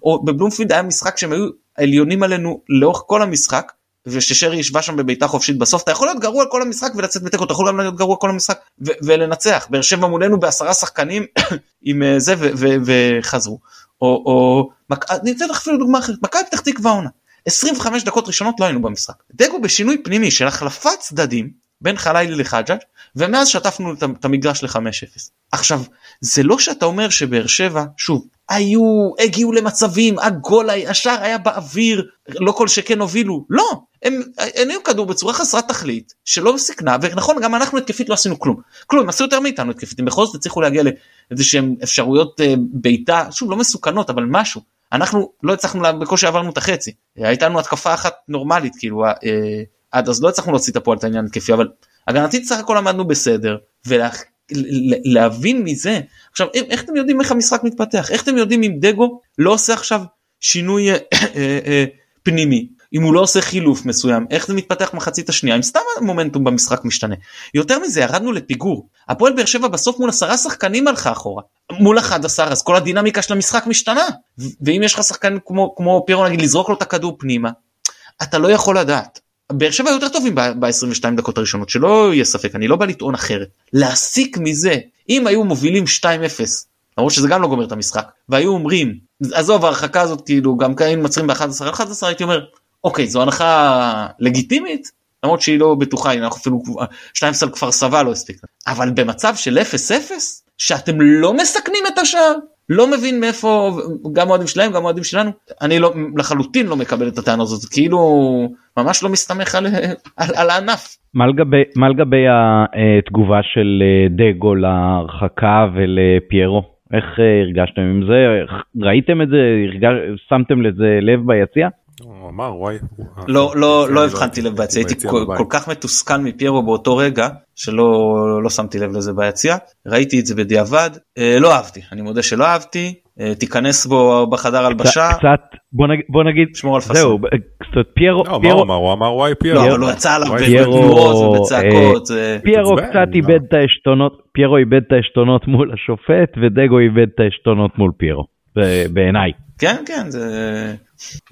או בבלומפילד היה משחק שהם היו עליונים עלינו לאורך כל המשחק וששרי ישבה שם בביתה חופשית בסוף. אתה יכול להיות גרוע כל המשחק ולצאת בתיקו אתה יכול גם להיות גרוע כל המשחק ולנצח. באר שבע מולנו בעשרה שחקנים עם אה, זה וחזרו. או, או אני אתן לך אפילו דוגמה אחרת. מכבי פתח תקווה עונה 25 דקות ראשונות לא היינו במשחק. דגו בשינוי פנימי של החלפת צדדים בין חלילי לחג'אג' ומאז שטפנו את המגרש ל-5-0. עכשיו זה לא שאתה אומר שבאר שבע שוב היו הגיעו למצבים הגול השער היה באוויר לא כל שכן הובילו. לא הם הניעו כדור בצורה חסרת תכלית שלא סיכנה ונכון גם אנחנו התקפית לא עשינו כלום. כלום הם עשו יותר מאיתנו התקפית הם בכל זאת הצליחו להגיע לאיזה שהם אפשרויות אה, בעיטה שוב לא מסוכנות אבל משהו. אנחנו לא הצלחנו בקושי עברנו את החצי. הייתה לנו התקפה אחת נורמלית כאילו אה, עד אז לא הצלחנו להוציא את הפועל את העניין התקפי אבל הגנתית סך הכל עמדנו בסדר להבין מזה עכשיו איך אתם יודעים איך המשחק מתפתח? איך אתם יודעים אם דגו לא עושה עכשיו שינוי אה, אה, אה, פנימי? אם הוא לא עושה חילוף מסוים איך זה מתפתח מחצית השנייה? אם סתם המומנטום במשחק משתנה. יותר מזה ירדנו לפיגור. הפועל באר שבע בסוף מול עשרה שחקנים הלכה אחורה. מול 11 אז כל הדינמיקה של המשחק משתנה. ואם יש לך שחקן כמו כמו פירו נגיד לזרוק לו את הכדור פנימה אתה לא יכול לדעת. באר שבע יותר טובים ב-22 דקות הראשונות שלא יהיה ספק אני לא בא לטעון אחרת. להסיק מזה אם היו מובילים 2-0 למרות שזה גם לא גומר את המשחק והיו אומרים עזוב ההרחקה הזאת כאילו גם כאן מצרים ב-11 11 הייתי אומר אוקיי זו הנחה לגיטימית למרות שהיא לא בטוחה אנחנו אפילו 2 על כפר סבא לא הספיק אבל במצב של 0-0 שאתם לא מסכנים את השער לא מבין מאיפה גם אוהדים שלהם גם אוהדים שלנו אני לא לחלוטין לא מקבל את הטענה הזאת כאילו ממש לא מסתמך על, על, על הענף. מה לגבי התגובה של אה, דגו להרחקה ולפיירו איך אה, הרגשתם עם זה ראיתם את זה הרגש, שמתם לזה לב ביציע? הוא אמר וואי. לא לא לא הבחנתי לב ביציע הייתי כל כך מתוסכל מפיירו באותו רגע שלא לא שמתי לב לזה ביציע ראיתי את זה בדיעבד אה, לא אהבתי אני מודה שלא אהבתי אה, תיכנס בו בחדר הלבשה קצת בוא נגיד בוא נגיד שמור על פאסון. קצת פיירו לא, הוא אמר הוא אמר וואי פיירו. לא, הוא יצא עליו בתנועות ובצעקות. אה, פיירו קצת איבד את העשתונות פיירו איבד את העשתונות מול השופט ודגו איבד את העשתונות מול פיירו בעיניי. כן כן זה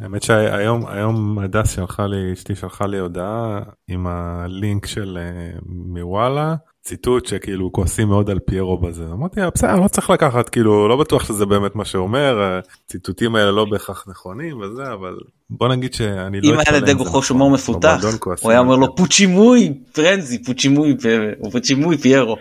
האמת שהיום היום הדס שלחה לי אשתי שלחה לי הודעה עם הלינק של אה, מוואלה ציטוט שכאילו כועסים מאוד על פיירו בזה אמרתי בסדר לא צריך לקחת כאילו לא בטוח שזה באמת מה שאומר הציטוטים האלה לא בהכרח נכונים וזה אבל בוא נגיד שאני לא... אם היה לדגו חוש הומור מפותח הוא היה אומר לו פוצ'ימוי פרנזי פוצ'ימוי פוצ'ימוי פיירו.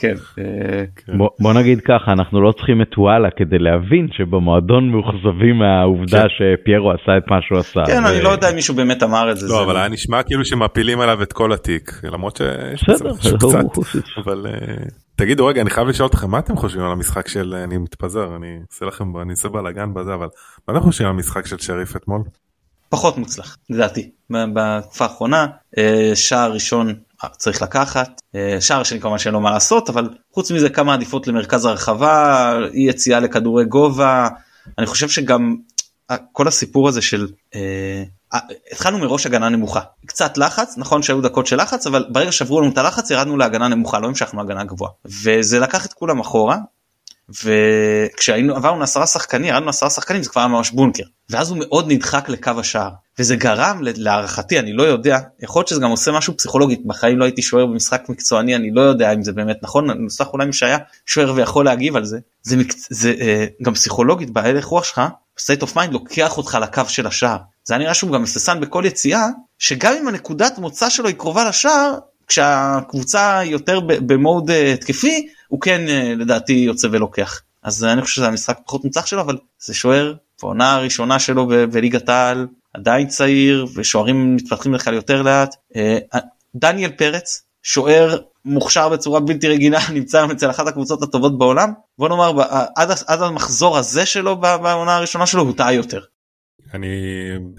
כן, אה, כן. בוא נגיד ככה אנחנו לא צריכים את וואלה כדי להבין שבמועדון מאוכזבים מהעובדה כן. שפיירו עשה את מה שהוא עשה. כן אני לא יודע אם מישהו באמת אמר את זה. לא אבל היה נשמע כאילו שמפילים עליו את כל התיק למרות שיש משהו קצת אבל אה, תגידו רגע אני חייב לשאול אתכם מה אתם חושבים על המשחק של אני מתפזר אני אעשה לכם אני אעשה בלאגן בזה אבל מה אתם חושבים על המשחק של שריף אתמול? פחות מוצלח לדעתי בתקופה האחרונה אה, שער ראשון אה, צריך לקחת. אה, שער שני כמובן שאין לו מה לעשות אבל חוץ מזה כמה עדיפות למרכז הרחבה אי יציאה לכדורי גובה. אני חושב שגם כל הסיפור הזה של התחלנו מראש הגנה נמוכה. קצת לחץ נכון שהיו דקות של לחץ אבל ברגע שעברו לנו את הלחץ ירדנו להגנה נמוכה לא המשכנו הגנה גבוהה. וזה לקח את כולם אחורה וכשהיינו עברנו לעשרה שחקנים ירדנו לעשרה שחקנים זה כבר היה ממש בונקר. ואז הוא מאוד נדחק לקו השער. וזה גרם להערכתי אני לא יודע יכול להיות שזה גם עושה משהו פסיכולוגית בחיים לא הייתי שוער במשחק מקצועני אני לא יודע אם זה באמת נכון נוסח אולי מי שהיה שוער ויכול להגיב על זה. זה, זה אה, גם פסיכולוגית בהלך רוח שלך state of mind לוקח אותך לקו של השער. זה נראה שהוא גם מססן בכל יציאה שגם אם הנקודת מוצא שלו היא קרובה לשער כשהקבוצה יותר במוד אה, התקפי הוא כן אה, לדעתי יוצא ולוקח. אז אני חושב שזה המשחק פחות מוצלח שלו אבל זה שוער בעונה הראשונה שלו בליגת העל עדיין צעיר ושוערים מתפתחים כלל יותר לאט. אה, דניאל פרץ שוער מוכשר בצורה בלתי רגילה נמצא אצל אחת הקבוצות הטובות בעולם. בוא נאמר עד, עד המחזור הזה שלו בעונה הראשונה שלו הוא טעה יותר. אני,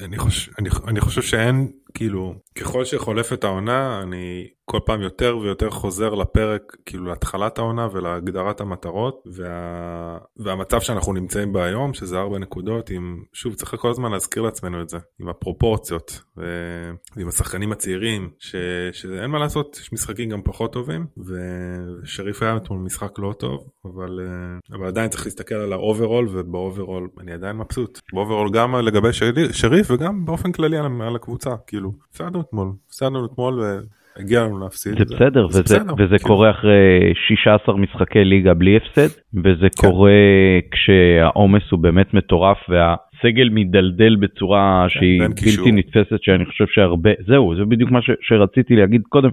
אני, חושב, אני, אני חושב שאין כאילו ככל שחולפת העונה אני כל פעם יותר ויותר חוזר לפרק כאילו להתחלת העונה ולהגדרת המטרות וה... והמצב שאנחנו נמצאים בה היום שזה ארבע נקודות עם שוב צריך כל הזמן להזכיר לעצמנו את זה עם הפרופורציות ו... ועם השחקנים הצעירים ש... שאין מה לעשות יש משחקים גם פחות טובים ושריף היה אתמול משחק לא טוב אבל, אבל עדיין צריך להסתכל על ה overall וב overall אני עדיין מבסוט. ב overall גם לגבי שריף וגם באופן כללי על, על הקבוצה כאילו הפסדנו אתמול הפסדנו אתמול. ו... הגיע לנו להפסיד. זה בסדר, וזה, בסדר, וזה כן. קורה אחרי 16 משחקי ליגה בלי הפסד, וזה כן. קורה כשהעומס הוא באמת מטורף והסגל מדלדל בצורה כן, שהיא בלתי. נתפסת, שאני חושב שהרבה, זהו, זה בדיוק מה ש, שרציתי להגיד קודם.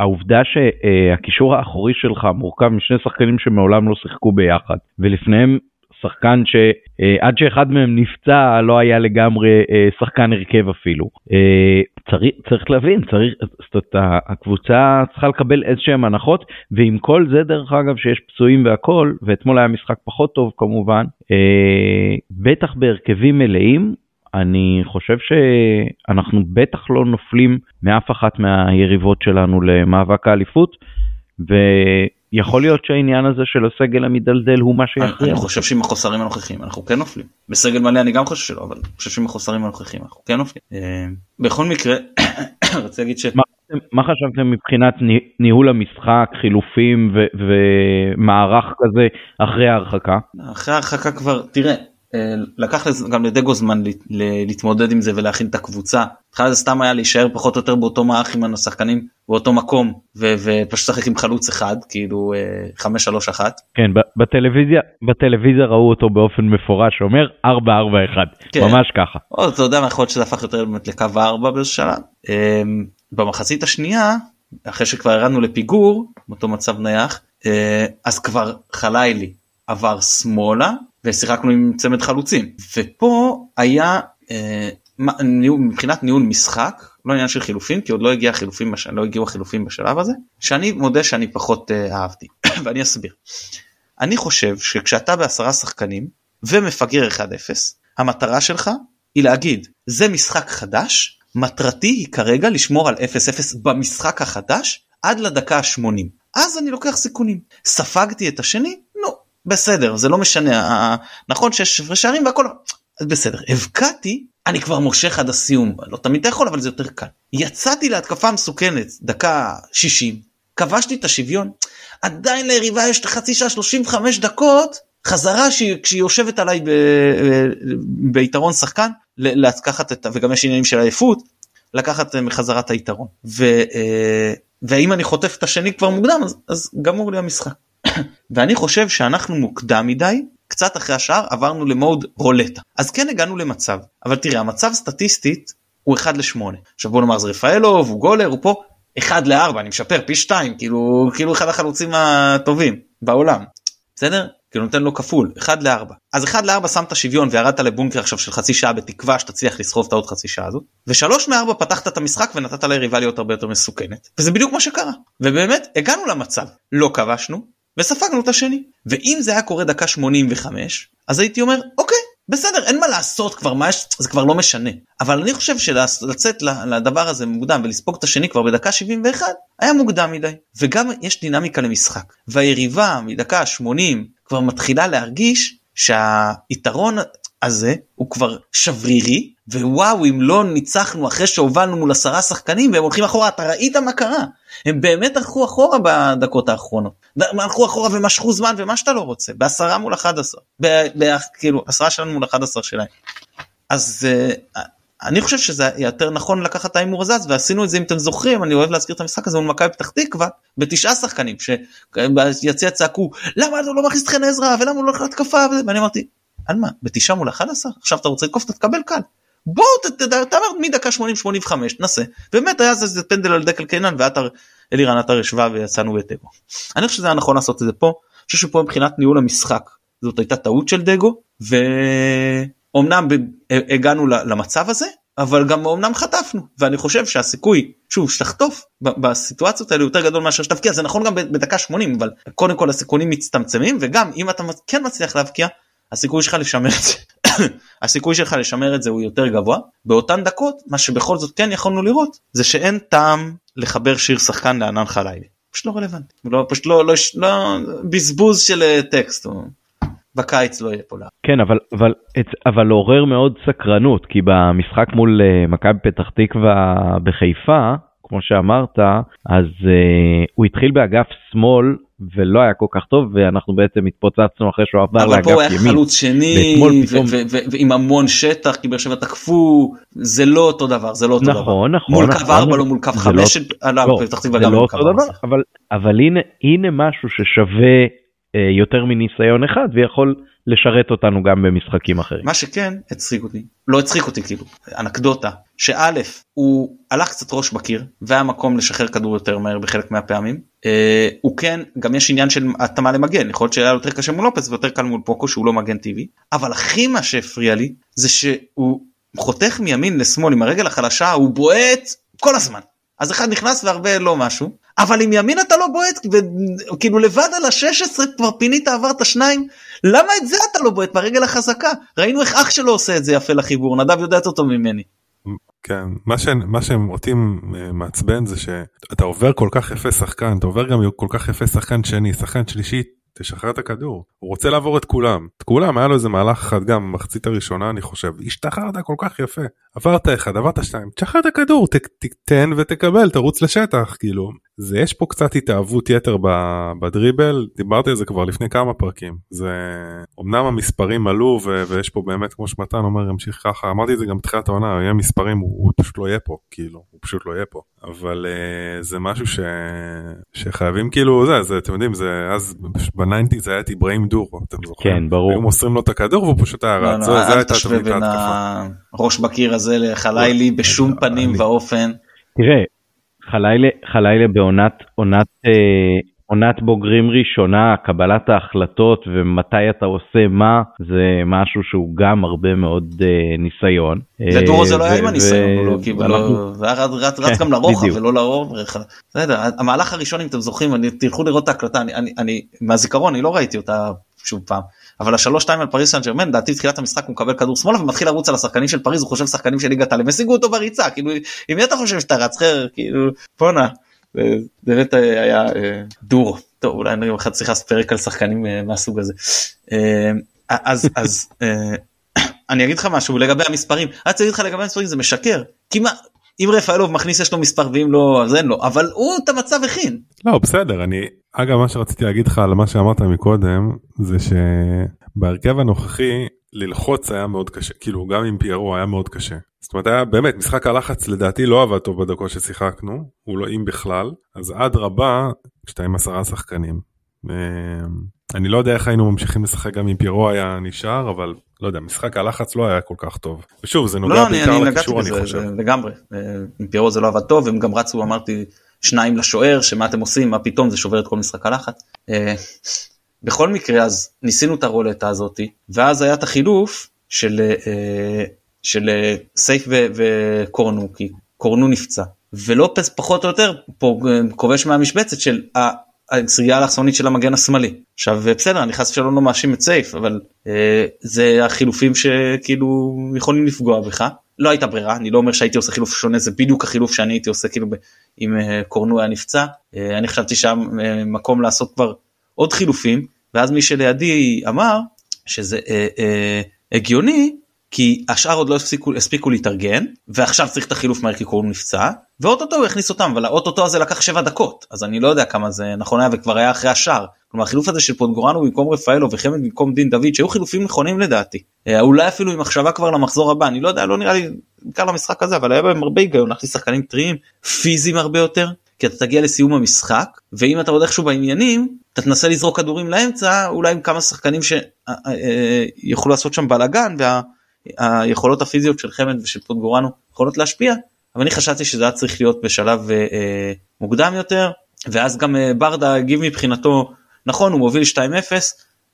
העובדה שהקישור האחורי שלך מורכב משני שחקנים שמעולם לא שיחקו ביחד ולפניהם שחקן שעד שאחד מהם נפצע לא היה לגמרי אה, שחקן הרכב אפילו. אה, צריך, צריך להבין, צריך, זאת אומרת, הקבוצה צריכה לקבל איזשהם הנחות, ועם כל זה דרך אגב שיש פצועים והכל, ואתמול היה משחק פחות טוב כמובן, אה, בטח בהרכבים מלאים, אני חושב שאנחנו בטח לא נופלים מאף אחת מהיריבות שלנו למאבק האליפות. ויכול להיות שהעניין הזה של הסגל המדלדל הוא מה שיכריע. אני חושב שעם החוסרים הנוכחים אנחנו כן נופלים. בסגל מלא אני גם חושב שלא אבל אני חושב שעם החוסרים הנוכחים אנחנו כן נופלים. אה, בכל מקרה רציתי להגיד ש... מה חשבתם- מבחינת ני- ניהול המשחק, חילופים ומערך כזה אחרי ההרחקה? אחרי ההרחקה כבר תראה אה, לקח לזה גם לדגו זמן להתמודד עם זה ולהכין את הקבוצה. התחלה זה סתם היה להישאר פחות או יותר באותו מערך עם השחקנים באותו מקום ו- ופשוט לשחק עם חלוץ אחד כאילו אה, 5-3-1. כן, ב- בטלוויזיה, בטלוויזיה ראו אותו באופן מפורש אומר 4-4-1, כן. ממש ככה. או אתה יודע מה יכול להיות שזה הפך יותר באמת לקו 4 באיזשהו שלב. אה, במחצית השנייה אחרי שכבר ירדנו לפיגור באותו מצב נייח אה, אז כבר חלילי עבר שמאלה ושיחקנו עם צמד חלוצים. ופה היה אה, מבחינת ניהול משחק לא עניין של חילופים כי עוד לא הגיע חילופים. לא הגיעו החילופים בשלב הזה שאני מודה שאני פחות אה, אהבתי. ואני אסביר. אני חושב שכשאתה בעשרה שחקנים ומפגר 1-0 המטרה שלך היא להגיד זה משחק חדש מטרתי היא כרגע לשמור על 0-0 במשחק החדש עד לדקה ה-80 אז אני לוקח סיכונים. ספגתי את השני? נו בסדר זה לא משנה נכון שיש שערים והכל בסדר הבקעתי אני כבר מושך עד הסיום לא תמיד אתה יכול אבל זה יותר קל יצאתי להתקפה מסוכנת דקה 60 כבשתי את השוויון עדיין ליריבה יש חצי שעה 35 דקות חזרה שהיא, כשהיא יושבת עליי ב, ב, ביתרון שחקן לקחת את וגם יש עניינים של עייפות לקחת מחזרה את היתרון ו, אה, ואם אני חוטף את השני כבר מוקדם אז, אז גמור לי המשחק. ואני חושב שאנחנו מוקדם מדי קצת אחרי השער עברנו למוד רולטה. אז כן הגענו למצב אבל תראה המצב סטטיסטית הוא 1 ל-8 עכשיו בוא נאמר זה רפאלוב הוא גולר הוא פה 1 ל-4 אני משפר פי 2 כאילו כאילו אחד החלוצים הטובים בעולם. בסדר? כאילו נותן לו כפול 1 ל-4 אז 1 ל-4 שמת שוויון וירדת לבונקר עכשיו של חצי שעה בתקווה שתצליח לסחוב את העוד חצי שעה הזאת ושלוש מ-4 פתחת את המשחק ונתת ליריבה להיות הרבה יותר מסוכנת וזה בדיוק מה שקרה. ובאמת הגענו למצב. לא כבשנו וספגנו את השני. ואם זה היה קורה דקה 85 אז הייתי אומר אוקיי בסדר אין מה לעשות כבר מה יש זה כבר לא משנה. אבל אני חושב שלצאת לדבר הזה מוקדם ולספוג את השני כבר בדקה 71 היה מוקדם מדי. וגם יש דינמיקה למשחק. והיריבה מדקה 80 כבר מתחילה להרגיש שהיתרון הזה הוא כבר שברירי ווואו אם לא ניצחנו אחרי שהובלנו מול עשרה שחקנים והם הולכים אחורה אתה ראית מה קרה? הם באמת הלכו אחורה בדקות האחרונות. הלכו אחורה ומשכו זמן ומה שאתה לא רוצה בעשרה מול 11 ב- ב- כאילו עשרה שלנו מול 11 שלהם. אז uh, אני חושב שזה יותר נכון לקחת את ההימור הזה ועשינו את זה אם אתם זוכרים אני אוהב להזכיר את המשחק הזה מול מכבי פתח תקווה בתשעה שחקנים שיציע צעקו למה הוא לא מכניס את חן עזרא? ולמה הוא לא הולך להתקפה? וזה?" ואני אמרתי על מה? בתשעה מול 11 עכשיו אתה רוצה לתקוף אתה תקבל קל. בוא ת- ת- תעבר מדקה 80 85 תנסה באמת היה זה- זה פנדל על דקל קינן ועטר אלירן עטר ישבה ויצאנו בתיקו. אני חושב שזה היה נכון לעשות את זה פה. אני חושב שפה מבחינת ניהול המשחק זאת הייתה טעות של דגו ואומנם הגענו למצב הזה אבל גם אמנם חטפנו. ואני חושב שהסיכוי שוב שתחטוף בסיטואציות האלה יותר גדול מאשר שתבקיע. זה נכון גם בדקה 80 אבל קודם כל הסיכונים מצטמצמים וגם אם אתה כן מצליח להבקיע הסיכוי שלך לשמר את זה הסיכוי שלך לשמר את זה הוא יותר גבוה. באותן דקות מה שבכל זאת כן יכולנו לראות זה שאין טעם לחבר שיר שחקן לענן חלילי פשוט לא רלוונטי. לא פשוט לא לא, לא בזבוז של אה, טקסט או... בקיץ לא יהיה פה לה. כן, אבל, אבל, אבל עורר מאוד סקרנות, כי במשחק מול אה, מכבי פתח תקווה בחיפה, כמו שאמרת, אז uh, הוא התחיל באגף שמאל ולא היה כל כך טוב, ואנחנו בעצם התפוצצנו אחרי שהוא עבר אבל פה הוא היה לאגף ימין. חלוץ שני פתאום- ועם המון שטח כי באר שבע תקפו זה לא אותו דבר זה לא אותו דבר. נכון, נכון, מול נכון. קו 4 לא מול קו זה 5 לא- לא, פתח תקווה גם לא מול קו אותו 4. דבר, אבל, אבל הנה, הנה משהו ששווה אה, יותר מניסיון אחד ויכול לשרת אותנו גם במשחקים אחרים. מה שכן הצחיק אותי לא הצחיק אותי כאילו אנקדוטה שא' הוא הלך קצת ראש בקיר והיה מקום לשחרר כדור יותר מהר בחלק מהפעמים אה, הוא כן גם יש עניין של התאמה למגן יכול להיות שהיה יותר קשה מול לופס ויותר קל מול פוקו שהוא לא מגן טבעי אבל הכי מה שהפריע לי זה שהוא חותך מימין לשמאל עם הרגל החלשה הוא בועט כל הזמן אז אחד נכנס והרבה לא משהו אבל עם ימין אתה לא בועט וכאילו לבד על ה-16 כבר פינית עברת שניים. למה את זה אתה לא בועט? ברגל החזקה. ראינו איך אח שלו עושה את זה יפה לחיבור נדב יודע יותר טוב ממני. כן, מה, ש... מה שאותי מעצבן זה שאתה עובר כל כך יפה שחקן, אתה עובר גם כל כך יפה שחקן שני, שחקן שלישי, תשחרר את הכדור. הוא רוצה לעבור את כולם. את כולם, היה לו איזה מהלך אחד גם במחצית הראשונה אני חושב. השתחררת כל כך יפה. עברת אחד, עברת שתיים, תשחרר את הכדור, תתן ותקבל, תרוץ לשטח, כאילו. זה יש פה קצת התאהבות יתר בדריבל, דיברתי על זה כבר לפני כמה פרקים. זה אמנם המספרים עלו ו- ויש פה באמת כמו שמתן אומר ימשיך ככה, אמרתי את זה גם בתחילת העונה, יהיה מספרים, הוא, הוא פשוט לא יהיה פה, כאילו, הוא פשוט לא יהיה פה. אבל uh, זה משהו ש... שחייבים כאילו, זה, זה, אתם יודעים, זה אז בניינטי זה היה את איברהים דורו, אתם זוכרים? כן, ברור. היו מוסרים לו את הכדור והוא פשוט היה רץ, לא, לא, זה אל הייתה תשווה בין. הראש בקיר הזה לחלילי בשום פנים אני- ואופן. תראה, חלילה, חלילה בעונת עונת, אה, עונת בוגרים ראשונה, קבלת ההחלטות ומתי אתה עושה מה, זה משהו שהוא גם הרבה מאוד אה, ניסיון. לדורו זה לא אה, היה עם הניסיון, לא ואנחנו- לא- זה היה רץ- רץ כן, גם לרוחב. ולא לאור. בסדר, המהלך הראשון אם אתם זוכרים, אני- תלכו לראות את ההקלטה, אני- אני- אני מהזיכרון, אני לא ראיתי אותה שוב פעם. אבל השלוש שתיים על פריז סן ג'רמן, לדעתי בתחילת המשחק הוא מקבל כדור שמאלה ומתחיל לרוץ על השחקנים של פריז, הוא חושב שחקנים של ליגת העל, הם השיגו אותו בריצה, כאילו, מי אתה חושב שאתה רץ חר, כאילו, בואנה, באמת היה אה, דור. טוב, אולי אני אחד צריך לעשות פרק על שחקנים אה, מהסוג הזה. אה, אז, אז, אה, אני אגיד לך משהו לגבי המספרים, אני רוצה להגיד לך לגבי המספרים זה משקר, מה, אם רפאלוב מכניס יש לו מספר ואם לא אז אין לו, אבל הוא את המצב הכין. לא בסדר אני אגב מה שרציתי להגיד לך על מה שאמרת מקודם זה שבהרכב הנוכחי ללחוץ היה מאוד קשה כאילו גם עם פיירו היה מאוד קשה. זאת אומרת היה באמת משחק הלחץ לדעתי לא עבד טוב בדקות ששיחקנו הוא לא אם בכלל אז אדרבה כשאתה עם עשרה שחקנים. אה, אני לא יודע איך היינו ממשיכים לשחק גם אם פיירו היה נשאר אבל לא יודע משחק הלחץ לא היה כל כך טוב. ושוב זה נוגע לא, אני, בעיקר אני לקישור אני בזה חושב. זה לגמרי, אה, עם פיירו זה לא עבד טוב, הם גם רצו אמרתי שניים לשוער, שמה אתם עושים, מה פתאום זה שובר את כל משחק הלחץ. אה, בכל מקרה אז ניסינו את הרולטה הזאתי, ואז היה את החילוף של, אה, של סייף וקורנו, כי קורנו נפצע, ולופס פחות או יותר פה כובש מהמשבצת של ה- הסרייה האלכסונית של המגן השמאלי. עכשיו בסדר אני חס ושלום לא מאשים את סייף אבל אה, זה החילופים שכאילו יכולים לפגוע בך. לא הייתה ברירה אני לא אומר שהייתי עושה חילוף שונה זה בדיוק החילוף שאני הייתי עושה כאילו אם אה, קורנו היה נפצע אה, אני חשבתי שהיה אה, מקום לעשות כבר עוד חילופים ואז מי שלידי אמר שזה אה, אה, הגיוני כי השאר עוד לא הספיקו, הספיקו להתארגן ועכשיו צריך את החילוף מהר כי קורנו נפצע ואו-טו-טו הוא הכניס אותם אבל האו-טו-טו הזה לקח 7 דקות אז אני לא יודע כמה זה נכון היה וכבר היה אחרי השאר. כלומר החילוף הזה של פודגוראנו במקום רפאלוב וחמד במקום דין דוד שהיו חילופים נכונים לדעתי. אה, אולי אפילו עם מחשבה כבר למחזור הבא אני לא יודע לא נראה לי בעיקר למשחק הזה אבל היה בהם הרבה היגיון להכניס שחקנים טריים פיזיים הרבה יותר כי אתה תגיע לסיום המשחק ואם אתה עוד איכשהו בעניינים אתה תנסה לזרוק כדורים לאמצע אולי עם כמה שחקנים שיכולו לעשות שם בלאגן והיכולות הפיזיות של חמד ושל פוטגורנו יכולות להשפיע אבל אני חשבתי שזה היה צריך להיות בשלב אה, אה, מוקדם יותר ואז גם אה, ברדה הגיב מבחינתו נכון הוא מוביל 2-0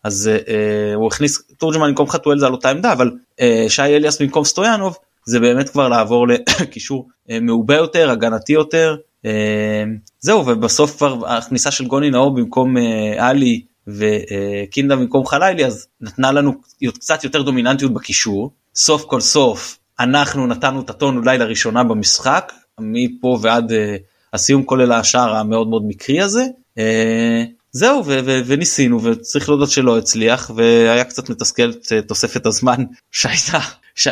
אז אה, אה, הוא הכניס תורג'מן במקום חתואל זה על אותה עמדה אבל אה, שי אליאס במקום סטויאנוב זה באמת כבר לעבור לקישור אה, מעובה יותר הגנתי יותר אה, זהו ובסוף כבר הכניסה של גוני נאור במקום אה, עלי וקינדה במקום חלילי אז נתנה לנו קצת יותר דומיננטיות בקישור סוף כל סוף אנחנו נתנו את הטון אולי לראשונה במשחק מפה ועד אה, הסיום כולל השער המאוד מאוד מקרי הזה. אה, זהו ו- ו- וניסינו וצריך להודות שלא הצליח והיה קצת מתסכל את תוספת הזמן שהייתה. ש...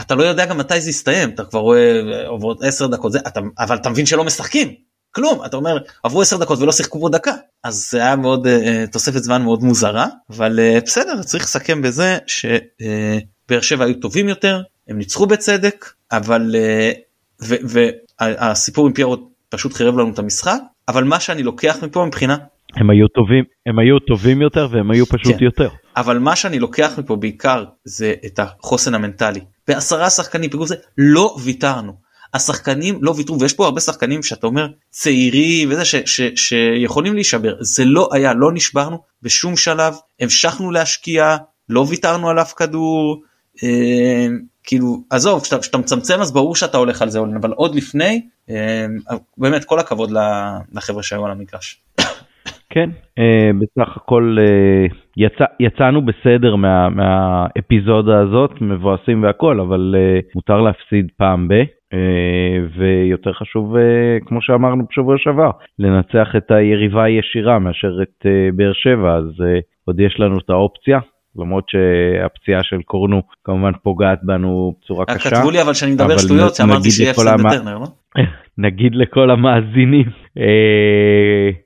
אתה לא יודע גם מתי זה יסתיים אתה כבר רואה אה, עוברות 10 דקות זה אתה אבל אתה מבין שלא משחקים כלום אתה אומר עברו 10 דקות ולא שיחקו פה דקה אז זה היה מאוד אה, תוספת זמן מאוד מוזרה אבל אה, בסדר צריך לסכם בזה שבאר שבע היו טובים יותר הם ניצחו בצדק אבל אה, והסיפור עם פיירו פשוט חירב לנו את המשחק אבל מה שאני לוקח מפה מבחינה הם היו טובים הם היו טובים יותר והם היו פשוט כן. יותר. אבל מה שאני לוקח מפה בעיקר זה את החוסן המנטלי. בעשרה שחקנים פיגור זה לא ויתרנו. השחקנים לא ויתרו ויש פה הרבה שחקנים שאתה אומר צעירים וזה ש, ש, שיכולים להישבר זה לא היה לא נשברנו בשום שלב המשכנו להשקיע לא ויתרנו על אף כדור אה, כאילו עזוב כשאתה, כשאתה מצמצם אז ברור שאתה הולך על זה אבל עוד לפני אה, באמת כל הכבוד לחבר'ה שהיו על המגרש. כן, אה, בסך הכל אה, יצא, יצאנו בסדר מה, מהאפיזודה הזאת, מבואסים והכל, אבל אה, מותר להפסיד פעם ב. אה, ויותר חשוב, אה, כמו שאמרנו בשבוע שעבר, לנצח את היריבה הישירה מאשר את אה, באר שבע, אז עוד יש לנו את האופציה. למרות שהפציעה של קורנו כמובן פוגעת בנו בצורה קשה. כתבו לי אבל שאני מדבר אבל שטויות נגיד שיהיה הפסד המ- בטרנר, לא? נגיד לכל המאזינים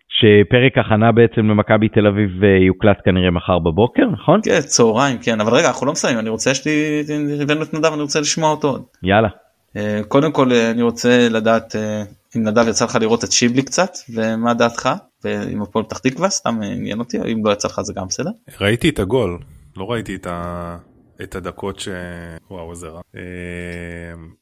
שפרק הכנה בעצם למכבי תל אביב יוקלט כנראה מחר בבוקר, נכון? כן, צהריים, כן, אבל רגע, אנחנו לא מסיימים, אני רוצה, יש לי, הבאנו את נדב, אני רוצה לשמוע אותו עוד. יאללה. אה, קודם כל, אה, אני רוצה לדעת אה, אם נדב יצא לך לראות את שיבלי קצת, ומה דעתך, ועם הפועל פתח תקווה, סתם עניין אותי, אם לא יצא לך זה גם בסדר. ראיתי את הגול, לא ראיתי את, ה... את הדקות ש... וואו איזה רע. אה,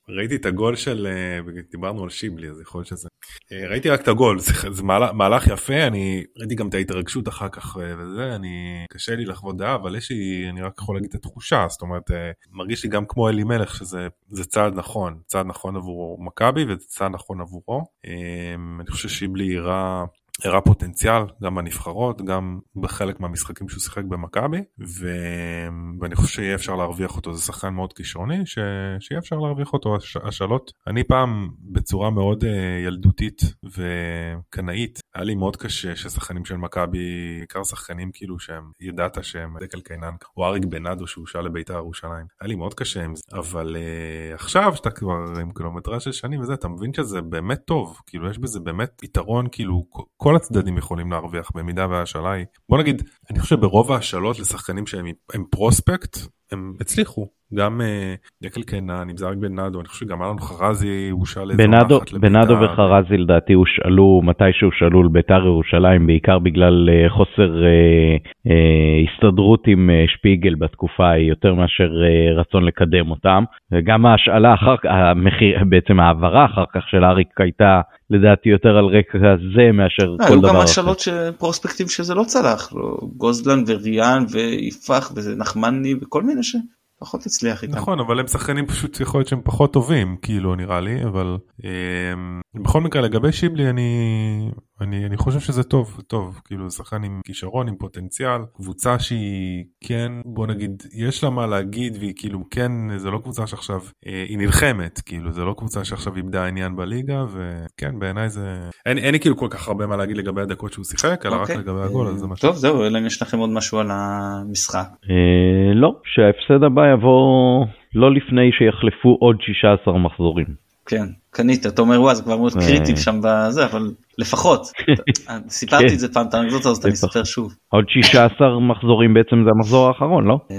ראיתי את הגול של... אה, דיברנו על שיבלי אז יכול להיות שזה... אה, ראיתי רק את הגול, זה, זה מהלך, מהלך יפה, אני ראיתי גם את ההתרגשות אחר כך וזה, אני... קשה לי לחוות דעה, אבל יש לי, אני רק יכול להגיד את התחושה, זאת אומרת, מרגיש לי גם כמו אלימלך שזה זה צעד נכון, צעד נכון עבור מכבי וזה צעד נכון עבורו. אני חושב ששיבלי הראה... הראה פוטנציאל גם בנבחרות גם בחלק מהמשחקים שהוא שיחק במכבי ו... ואני חושב שיהיה אפשר להרוויח אותו. זה שחקן מאוד כישרוני ש... שיהיה אפשר להרוויח אותו. הש... השאלות אני פעם בצורה מאוד uh, ילדותית וקנאית היה לי מאוד קשה ששחקנים של מכבי בעיקר שחקנים כאילו שהם ידעת שהם דקל קיינן או אריק בנאדו שהושאל לבית"ר ירושלים. היה לי מאוד קשה עם זה. אבל uh, עכשיו שאתה כבר עם קילומטרה של שנים וזה אתה מבין שזה באמת טוב. כאילו יש בזה באמת יתרון כאילו כל הצדדים יכולים להרוויח במידה וההשאלה היא בוא נגיד אני חושב ברוב ההשאלות לשחקנים שהם הם פרוספקט הם הצליחו גם uh, דקל קנן עם זאריק בנאדו אני חושב שגם אלון חרזי הושאל בנאדו, לבית"ר. בנאדו וחרזי לדעתי הושאלו מתי שהושאלו לביתר ירושלים בעיקר בגלל אה, חוסר אה, אה, הסתדרות עם אה, שפיגל בתקופה ההיא יותר מאשר אה, רצון לקדם אותם וגם ההשאלה אחר כך המחיר בעצם ההעברה אחר כך של אריק הייתה לדעתי יותר על רקע זה מאשר לא, כל היו דבר גם אחר. השאלות של פרוספקטים שזה לא צלח, לא, גוזלן וריאן ויפח ונחמני וכל מיני שפחות הצליח איתם. נכון אבל הם שחקנים פשוט יכול להיות שהם פחות טובים כאילו נראה לי אבל אה, בכל מקרה לגבי שיבלי אני אני אני חושב שזה טוב טוב כאילו שחקן עם כישרון עם פוטנציאל קבוצה שהיא כן בוא נגיד יש לה מה להגיד והיא כאילו כן זה לא קבוצה שעכשיו אה, היא נלחמת כאילו זה לא קבוצה שעכשיו איבדה עניין בליגה וכן בעיניי זה אין, אין לי כאילו כל כך הרבה מה להגיד לגבי הדקות שהוא שיחק אלא רק אוקיי. לגבי הגול אז זה מה ש... טוב זהו אלא אם יש לכם עוד משהו על המשחק. אה, לא, שההפסד הבא יבוא לא לפני שיחלפו עוד 16 מחזורים. כן קנית אתה אומר וואי זה כבר מאוד אה. קריטי שם בזה אבל לפחות סיפרתי את זה פעם את האנקדוטה הזאת אני. אספר שוב. עוד 16 מחזורים בעצם זה המחזור האחרון, לא? אה,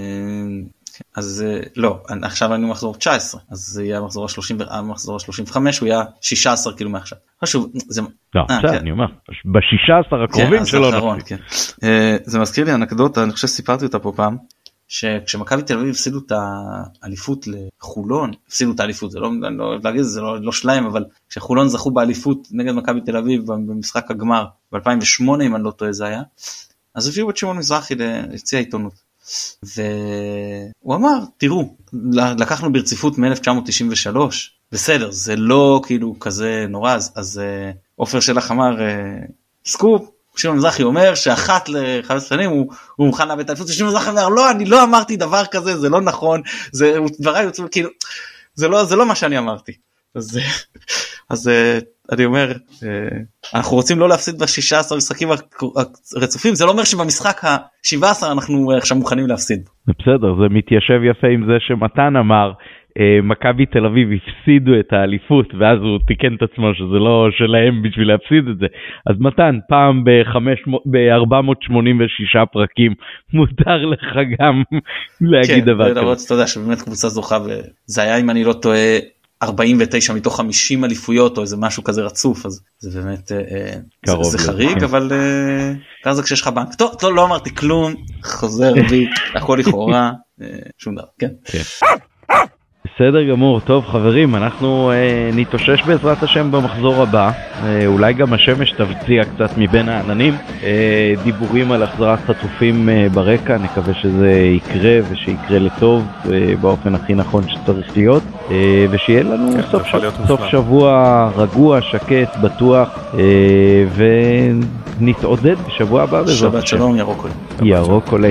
אז אה, לא עכשיו אני מחזור 19 אז זה יהיה המחזור ה-30 המחזור ה-35 הוא היה 16 כאילו מעכשיו. חשוב זה לא, בסדר, כן. אני אומר, ב-16 הקרובים כן, שלו. כן. אה, זה מזכיר לי אנקדוטה אני חושב שסיפרתי אותה פה פעם. שכשמכבי תל אביב הפסידו את האליפות לחולון הפסידו את האליפות זה לא אני לא אוהב להגיד זה לא, לא שלהם אבל כשחולון זכו באליפות נגד מכבי תל אביב במשחק הגמר ב2008 אם אני לא טועה זה היה אז הביאו את שמעון מזרחי ליציע העיתונות. והוא אמר תראו לקחנו ברציפות מ-1993 בסדר זה לא כאילו כזה נורא אז אה, עופר שלח אמר אה, סקופ שמעון מזרחי אומר שאחת לחמש שנים הוא, הוא מוכן לאבד את האליפות. ושמעון מזרחי אומר לא אני לא אמרתי דבר כזה זה לא נכון. זה דבריי יוצאו כאילו זה לא זה לא מה שאני אמרתי. אז אז אני אומר אה, אנחנו רוצים לא להפסיד ב-16 משחקים הרצופים זה לא אומר שבמשחק ה-17 אנחנו עכשיו מוכנים להפסיד. בסדר, זה מתיישב יפה עם זה שמתן אמר, מכבי תל אביב הפסידו את האליפות ואז הוא תיקן את עצמו שזה לא שלהם בשביל להפסיד את זה. אז מתן, פעם ב-486 פרקים מותר לך גם להגיד כן, דבר כזה. למרות שאתה יודע שבאמת קבוצה זוכה וזה היה אם אני לא טועה 49 מתוך 50 אליפויות או איזה משהו כזה רצוף אז זה באמת אה, קרוב זה, זה חריג כן. אבל אה, ככה זה כשיש לך בנק טוב לא, לא אמרתי כלום חוזר בי הכל לכאורה אה, שום דבר כן בסדר גמור, טוב חברים, אנחנו אה, נתאושש בעזרת השם במחזור הבא, אה, אולי גם השמש תבציע קצת מבין העננים, אה, דיבורים על החזרת חטופים אה, ברקע, נקווה שזה יקרה ושיקרה לטוב אה, באופן הכי נכון שצריך להיות, אה, ושיהיה לנו כן, סוף, ש... להיות סוף. שבוע רגוע, שקט, בטוח, אה, נתעודד בשבוע הבא בעזרת שבת השם. שלום ירוק עולה. ירוק עולה.